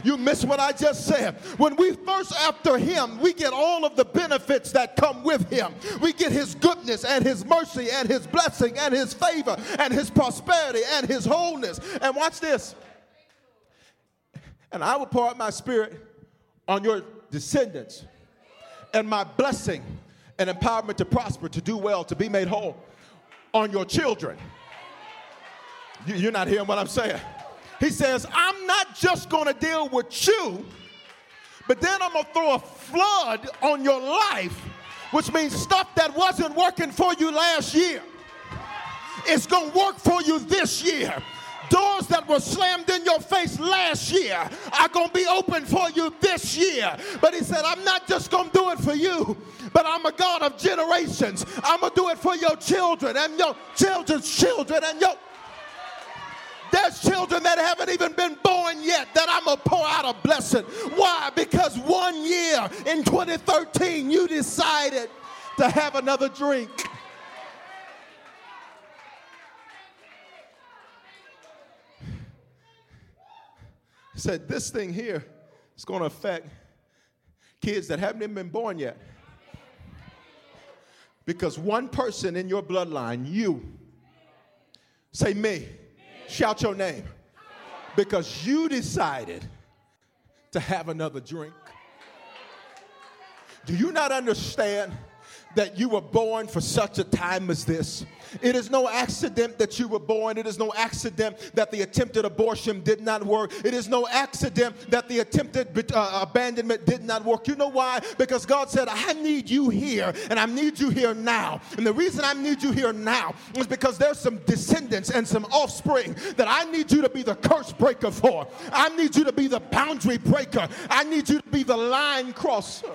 You miss what I just said. When we thirst after Him, we get all of the benefits that come with Him. We get His goodness and His mercy and His blessing and His favor and His prosperity and His wholeness. And watch this and I will pour out my spirit on your descendants and my blessing and empowerment to prosper, to do well, to be made whole on your children. You're not hearing what I'm saying. He says, I'm not just going to deal with you, but then I'm going to throw a flood on your life, which means stuff that wasn't working for you last year. It's going to work for you this year. Doors that were slammed in your face last year are going to be open for you this year. But he said, I'm not just going to do it for you, but I'm a God of generations. I'm going to do it for your children and your children's children and your There's children that haven't even been born yet that I'm going to pour out a blessing. Why? Because one year in 2013, you decided to have another drink. Said this thing here is going to affect kids that haven't even been born yet. Because one person in your bloodline, you, say me, shout your name, because you decided to have another drink. Do you not understand that you were born for such a time as this? It is no accident that you were born. It is no accident that the attempted abortion did not work. It is no accident that the attempted uh, abandonment did not work. You know why? Because God said, I need you here and I need you here now. And the reason I need you here now is because there's some descendants and some offspring that I need you to be the curse breaker for. I need you to be the boundary breaker. I need you to be the line crosser.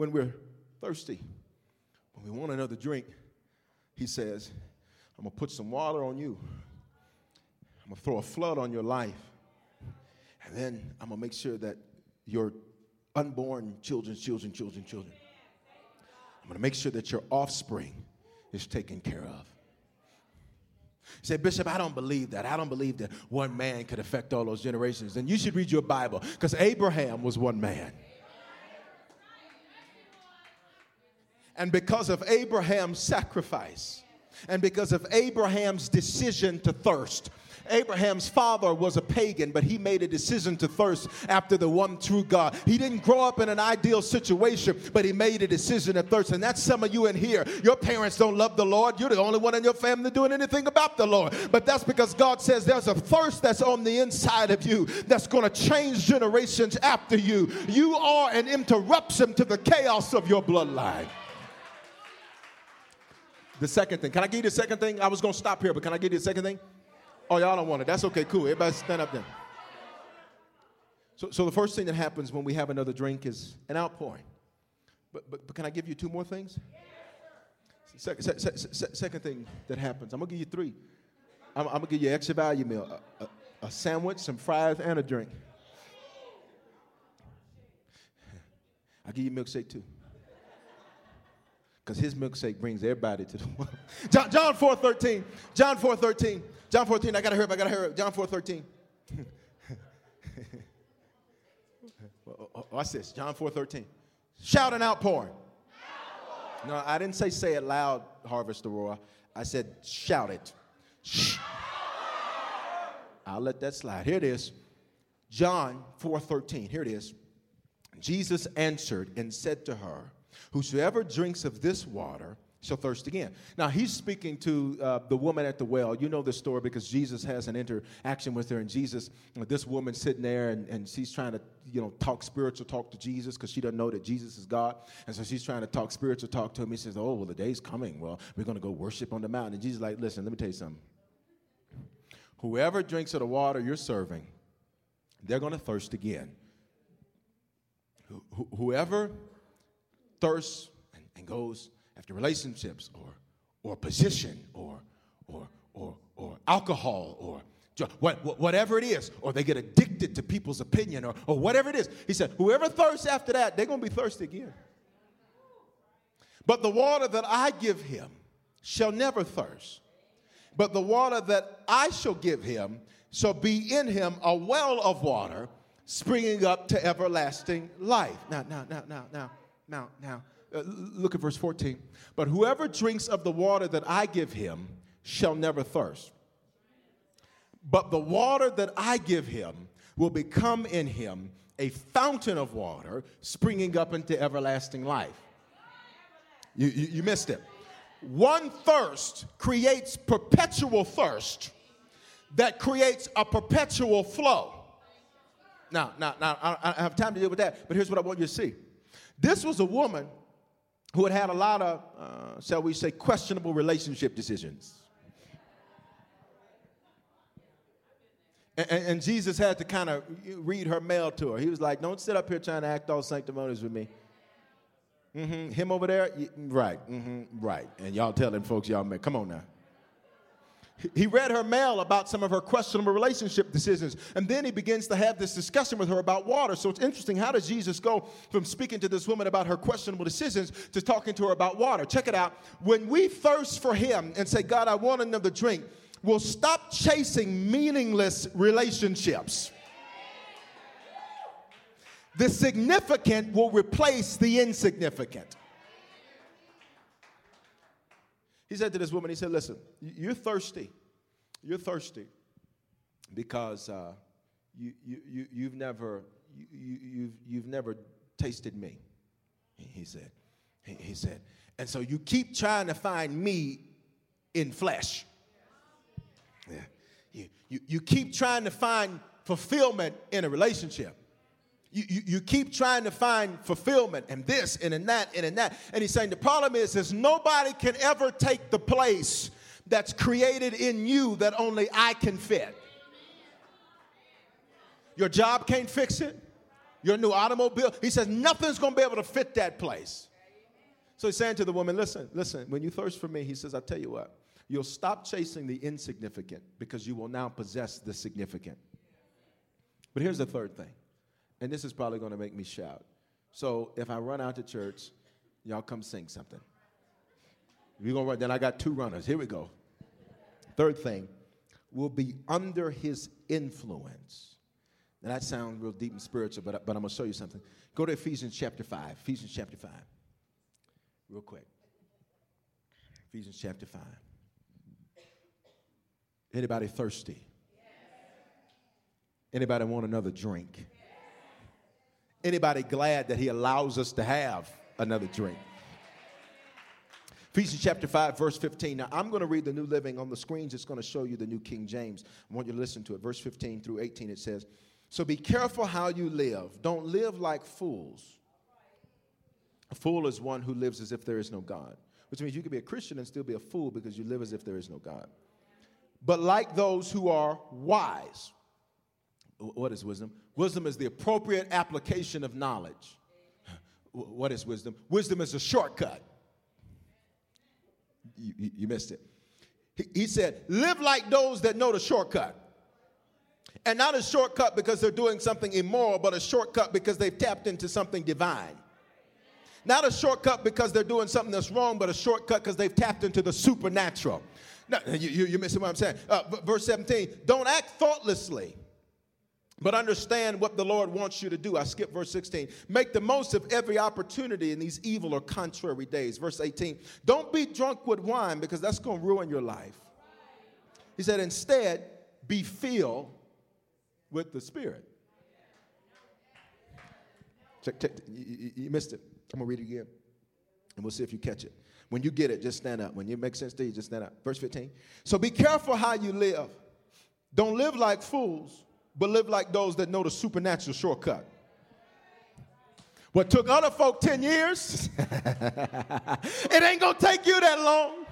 When we're thirsty, when we want another drink, he says, I'm going to put some water on you. I'm going to throw a flood on your life. And then I'm going to make sure that your unborn children's children, children, children, I'm going to make sure that your offspring is taken care of. You say, Bishop, I don't believe that. I don't believe that one man could affect all those generations. Then you should read your Bible because Abraham was one man. And because of Abraham's sacrifice, and because of Abraham's decision to thirst, Abraham's father was a pagan, but he made a decision to thirst after the one true God. He didn't grow up in an ideal situation, but he made a decision to thirst. And that's some of you in here. Your parents don't love the Lord. You're the only one in your family doing anything about the Lord. But that's because God says there's a thirst that's on the inside of you that's going to change generations after you. You are an interruption to the chaos of your bloodline. The second thing. Can I give you the second thing? I was going to stop here, but can I give you the second thing? Oh, y'all don't want it. That's okay, cool. Everybody stand up then. So, so the first thing that happens when we have another drink is an outpouring. But, but, but can I give you two more things? Second, se- se- se- second thing that happens, I'm going to give you three. I'm, going to give you an extra value meal a, a, a sandwich, some fries, and a drink. I'll give you milkshake too because his milkshake brings everybody to the world. John, John 4 13. John 4 13. John 14. I gotta hurry up. I gotta hurry up. John 4 13. Watch this. John 4 13. Shout an outpouring. No, I didn't say say it loud, Harvest Aurora. I said shout it. Shh. I'll let that slide. Here it is. John 4 13. Here it is. Jesus answered and said to her, Whosoever drinks of this water shall thirst again. Now, he's speaking to uh, the woman at the well. You know this story because Jesus has an interaction with her, and Jesus, this woman sitting there, and, and she's trying to, you know, talk spiritual talk to Jesus because she doesn't know that Jesus is God. And so she's trying to talk spiritual talk to him. He says, Oh, well, the day's coming. Well, we're going to go worship on the mountain. And Jesus is like, Listen, let me tell you something. Whoever drinks of the water you're serving, they're going to thirst again. Wh- whoever thirsts and, and goes after relationships or, or position or, or, or, or alcohol or what, whatever it is, or they get addicted to people's opinion or, or whatever it is. He said, whoever thirsts after that, they're going to be thirsty again. But the water that I give him shall never thirst. But the water that I shall give him shall be in him a well of water springing up to everlasting life. Now, now, now, now, now. Now, now, uh, look at verse 14. But whoever drinks of the water that I give him shall never thirst. But the water that I give him will become in him a fountain of water springing up into everlasting life. You, you, you missed it. One thirst creates perpetual thirst that creates a perpetual flow. Now, now, now, I don't have time to deal with that, but here's what I want you to see. This was a woman who had had a lot of, uh, shall we say, questionable relationship decisions. And, and, Jesus had to kind of read her mail to her. He was like, Don't sit up here trying to act all sanctimonious with me. Mm-hmm. Him over there, right, mm-hmm. right. And y'all telling folks y'all met. Come on now. He read her mail about some of her questionable relationship decisions. And then he begins to have this discussion with her about water. So it's interesting. How does Jesus go from speaking to this woman about her questionable decisions to talking to her about water? Check it out. When we thirst for him and say, God, I want another drink, we'll stop chasing meaningless relationships. The significant will replace the insignificant. He said to this woman, he said, Listen, you're thirsty. You're thirsty because uh, you, you, you, you've, never, you, you, you've, you've never tasted me. He said, he, he said, and so you keep trying to find me in flesh. Yeah. You, you, you keep trying to find fulfillment in a relationship. You, you, you, keep trying to find fulfillment and this and in that and in that. And he's saying the problem is, is nobody can ever take the place that's created in you that only I can fit. Your job can't fix it. Your new automobile. He says nothing's going to be able to fit that place. So he's saying to the woman, listen, listen, when you thirst for me, he says, I'll tell you what, you'll stop chasing the insignificant because you will now possess the significant. But here's the third thing and this is probably going to make me shout. So if I run out to church, y'all come sing something. We're gonna run. Then I got two runners. Here we go. Third thing, will be under his influence. Now that sounds real deep and spiritual, but, but I'm gonna show you something. Go to Ephesians chapter 5. Ephesians chapter 5. Real quick. Ephesians chapter 5. Anybody thirsty? Anybody want another drink? Anybody glad that he allows us to have another drink? Ephesians chapter 5, verse 15. Now, I'm going to read the New Living on the screens. It's going to show you the New King James. I want you to listen to it. Verse 15 through 18, it says, So be careful how you live. Don't live like fools. A fool is one who lives as if there is no God, which means you can be a Christian and still be a fool because you live as if there is no God. But like those who are wise. What is wisdom? Wisdom is the appropriate application of knowledge. What is wisdom? Wisdom is a shortcut. You, you, missed it. He, said, Live like those that know the shortcut. And not a shortcut because they're doing something immoral, but a shortcut because they've tapped into something divine. Not a shortcut because they're doing something that's wrong, but a shortcut because they've tapped into the supernatural. No, you, you, are missing what I'm saying. Uh, verse 17 don't act thoughtlessly but understand what the Lord wants you to do. I skip verse 16. Make the most of every opportunity in these evil or contrary days. Verse 18. Don't be drunk with wine because that's going to ruin your life. He said, instead, be filled with the Spirit. Check, check. You, you missed it. I'm going to read it again. And we'll see if you catch it. When you get it, just stand up. When it makes sense to you, just stand up. Verse 15. So be careful how you live. Don't live like fools but live like those that know the supernatural shortcut. What took other folk 10 years, it ain't gonna take you that long.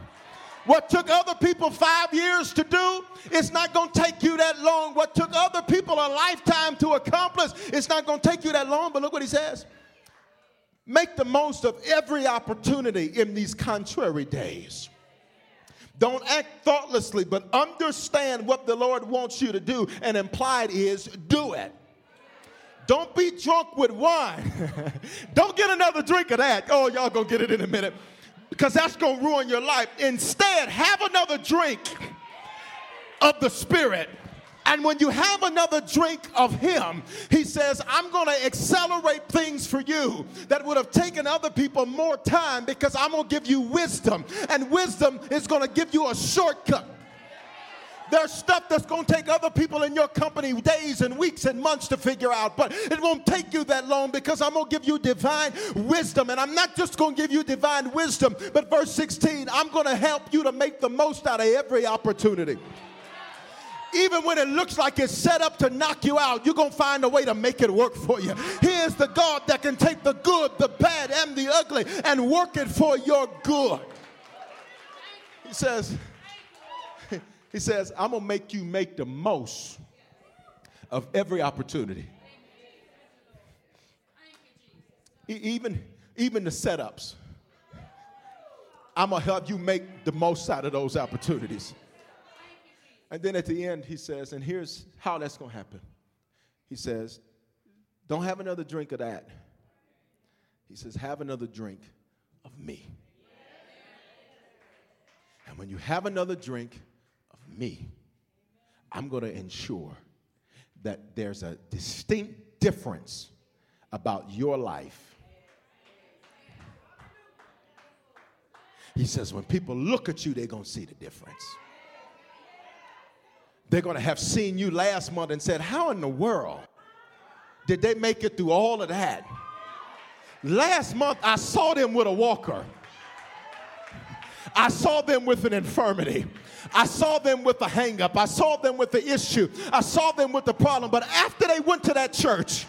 What took other people five years to do, it's not gonna take you that long. What took other people a lifetime to accomplish, it's not gonna take you that long. But look what he says make the most of every opportunity in these contrary days. Don't act thoughtlessly, but understand what the Lord wants you to do. And implied is do it. Don't be drunk with wine. Don't get another drink of that. Oh, y'all gonna get it in a minute. Because that's gonna ruin your life. Instead, have another drink of the Spirit and when you have another drink of Him, He says, I'm going to accelerate things for you that would have taken other people more time because I'm going to give you wisdom. And wisdom is going to give you a shortcut. There's stuff that's going to take other people in your company days and weeks and months to figure out, but it won't take you that long because I'm going to give you divine wisdom. And I'm not just going to give you divine wisdom, but verse 16, I'm going to help you to make the most out of every opportunity even when it looks like it's set up to knock you out, you're going to find a way to make it work for you. He is the God that can take the good, the bad, and the ugly and work it for your good. He says, he says, I'm going to make you make the most of every opportunity. Even, even the setups. I'm going to help you make the most out of those opportunities. And then at the end, he says, and here's how that's going to happen. He says, don't have another drink of that. He says, have another drink of me. And when you have another drink of me, I'm going to ensure that there's a distinct difference about your life. He says, when people look at you, they're going to see the difference. They're going to have seen you last month and said, How in the world did they make it through all of that? Last month, I saw them with a walker. I saw them with an infirmity. I saw them with a hangup. I saw them with the issue. I saw them with the problem. But after they went to that church,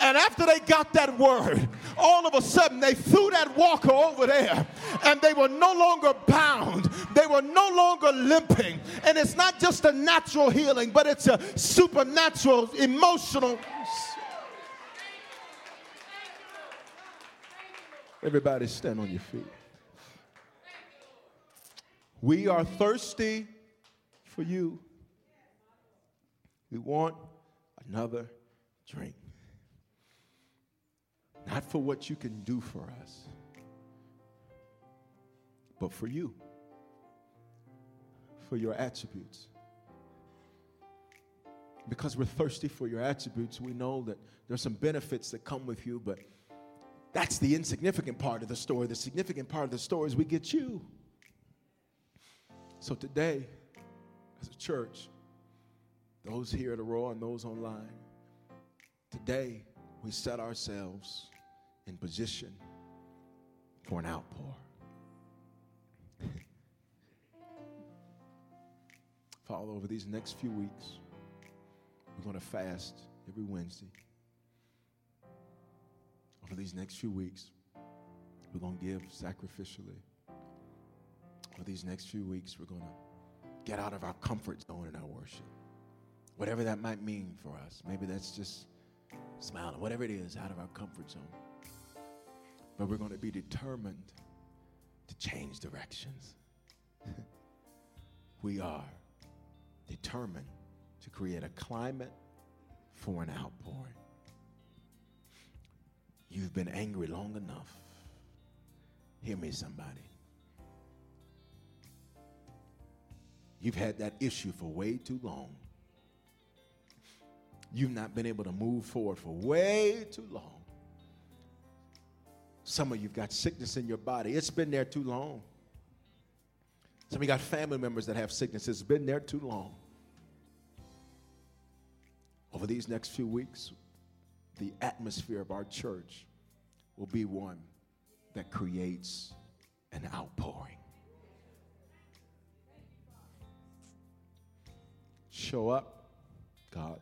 and after they got that word, all of a sudden they threw that walker over there and they were no longer bound. They were no longer limping. And it's not just a natural healing, but it's a supernatural, emotional. Everybody stand on your feet. We are thirsty for you. We want another drink. Not for what you can do for us, but for you, for your attributes. Because we're thirsty for your attributes, we know that there's some benefits that come with you, but that's the insignificant part of the story. The significant part of the story is we get you. So today, as a church, those here at Aurora and those online, today we set ourselves in position for an outpour. Father, over these next few weeks, we're going to fast every Wednesday. Over these next few weeks, we're going to give sacrificially. Over these next few weeks, we're going to get out of our comfort zone in our worship. Whatever that might mean for us. Maybe that's just smiling, whatever it is, out of our comfort zone. But we're going to be determined to change directions. we are determined to create a climate for an outpouring. You've been angry long enough. Hear me, somebody. You've had that issue for way too long. You've not been able to move forward for way too long. Some of you've got sickness in your body. It's been there too long. Some of you got family members that have sickness. It's been there too long. Over these next few weeks, the atmosphere of our church will be one that creates an outpouring. Show up, God,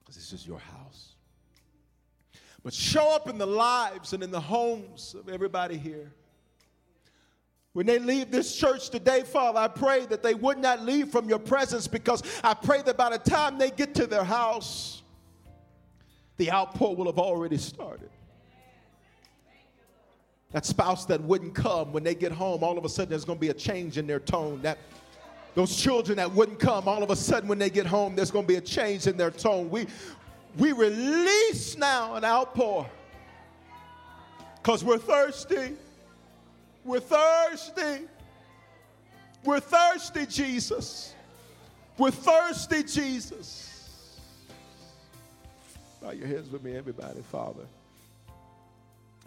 because this is your house. But show up in the lives and in the homes of everybody here. When they leave this church today, Father, I pray that they would not leave from your presence because I pray that by the time they get to their house, the outpour will have already started. That spouse that wouldn't come when they get home, all of a sudden there's going to be a change in their tone. That those children that wouldn't come, all of a sudden when they get home, there's going to be a change in their tone. We we release now an outpour because we're thirsty. We're thirsty. We're thirsty, Jesus. We're thirsty, Jesus. Bow your heads with me, everybody, Father.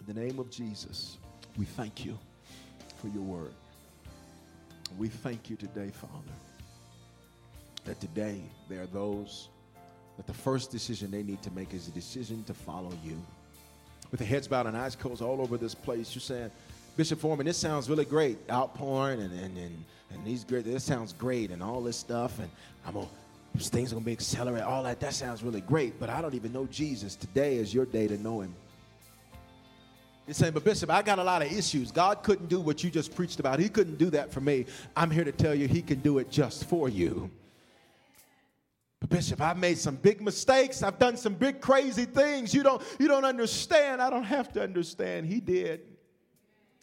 In the name of Jesus, we thank you for your word. We thank you today, Father, that today there are those that the first decision they need to make is a decision to follow you. With the heads bowed and eyes closed all over this place, you're saying, Bishop Foreman, this sounds really great. Outpouring and, and, and, and these great, this sounds great and all this stuff. And I'm going things are going to be accelerated. All that, that sounds really great. But I don't even know Jesus. Today is your day to know him. You're saying, but Bishop, I got a lot of issues. God couldn't do what you just preached about. He couldn't do that for me. I'm here to tell you, He can do it just for you. But Bishop, I've made some big mistakes. I've done some big crazy things. You don't, you don't understand. I don't have to understand. He did.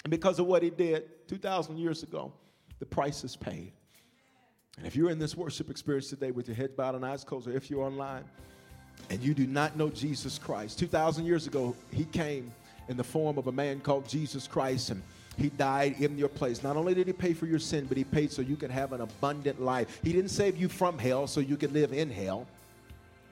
And because of what he did 2,000 years ago, the price is paid. And if you're in this worship experience today with your head bowed and eyes closed, or if you're online and you do not know Jesus Christ, 2,000 years ago, he came in the form of a man called Jesus Christ and he died in your place. Not only did he pay for your sin, but he paid so you could have an abundant life. He didn't save you from hell so you could live in hell.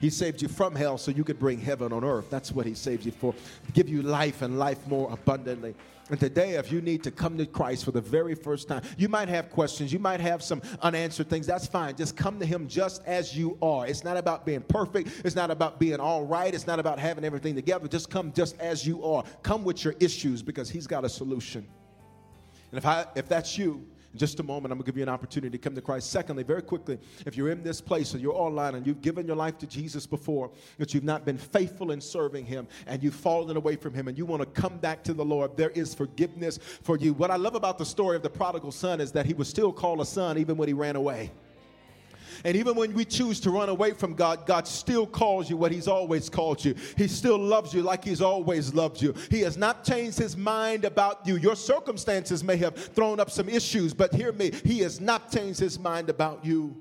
He saved you from hell so you could bring heaven on earth. That's what He saved you for. Give you life and life more abundantly. And today, if you need to come to Christ for the very first time, you might have questions, you might have some unanswered things. That's fine. Just come to Him just as you are. It's not about being perfect, it's not about being all right, it's not about having everything together. Just come just as you are. Come with your issues because He's got a solution. And if, I, if that's you, in just a moment, I'm going to give you an opportunity to come to Christ. Secondly, very quickly, if you're in this place or you're online and you've given your life to Jesus before, but you've not been faithful in serving Him and you've fallen away from Him and you want to come back to the Lord, there is forgiveness for you. What I love about the story of the prodigal son is that he was still called a son even when he ran away. And even when we choose to run away from God, God still calls you what He's always called you. He still loves you like He's always loved you. He has not changed His mind about you. Your circumstances may have thrown up some issues, but hear me, He has not changed His mind about you.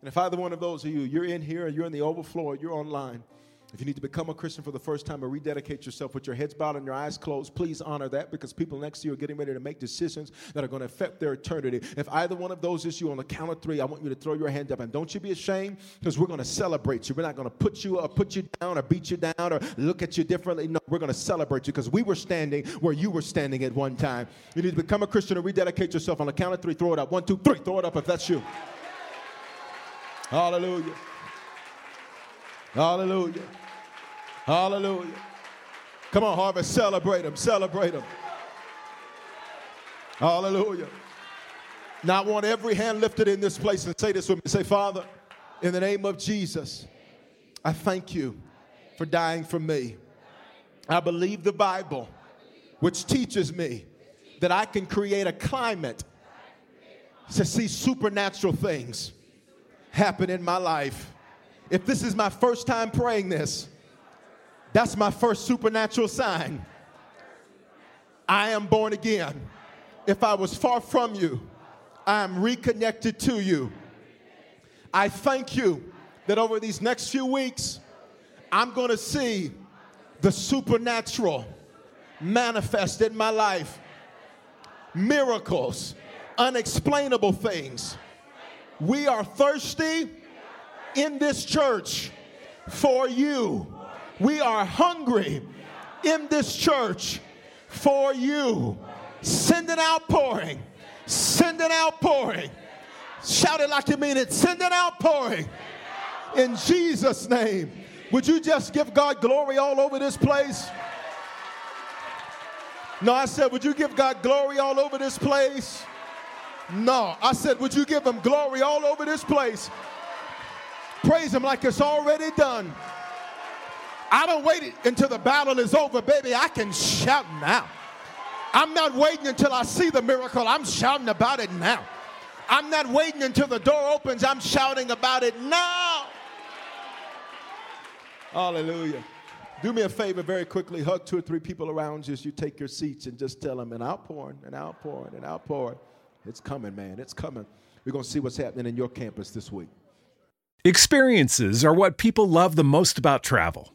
And if either one of those of you, you're in here, you're in the overflow, you're online, if you need to become a Christian for the first time or rededicate yourself with your heads bowed and your eyes closed, please honor that because people next to you are getting ready to make decisions that are going to affect their eternity. If either one of those is you on the count of three, I want you to throw your hand up and don't you be ashamed because we're going to celebrate you. We're not going to put you up, put you down or beat you down or look at you differently. No, we're going to celebrate you because we were standing where you were standing at one time. You need to become a Christian or rededicate yourself on the count of three. Throw it up. One, two, three. Throw it up if that's you. Hallelujah. Hallelujah. Hallelujah. Come on, Harvest, celebrate him, celebrate him. Hallelujah. Now, I want every hand lifted in this place and say this with me. Say, Father, in the name of Jesus, I thank you for dying for me. I believe the Bible, which teaches me that I can create a climate to see supernatural things happen in my life. If this is my first time praying this, that's my first supernatural sign. I am born again. If I was far from you, I am reconnected to you. I thank you that over these next few weeks, I'm going to see the supernatural manifest in my life. Miracles, unexplainable things. We are thirsty in this church for you. We are hungry in this church for you. Send an outpouring. Send an outpouring. Shout it like you mean it. Send an outpouring. In Jesus' name. Would you just give God glory all over this place? No, I said, would you give God glory all over this place? No, I said, would you give him glory all over this place? Praise him like it's already done. I don't wait until the battle is over, baby. I can shout now. I'm not waiting until I see the miracle. I'm shouting about it now. I'm not waiting until the door opens. I'm shouting about it now. Hallelujah. Do me a favor very quickly. Hug two or three people around you as you take your seats and just tell them an outpouring, an outpouring, an outpouring. It's coming, man. It's coming. We're going to see what's happening in your campus this week. Experiences are what people love the most about travel.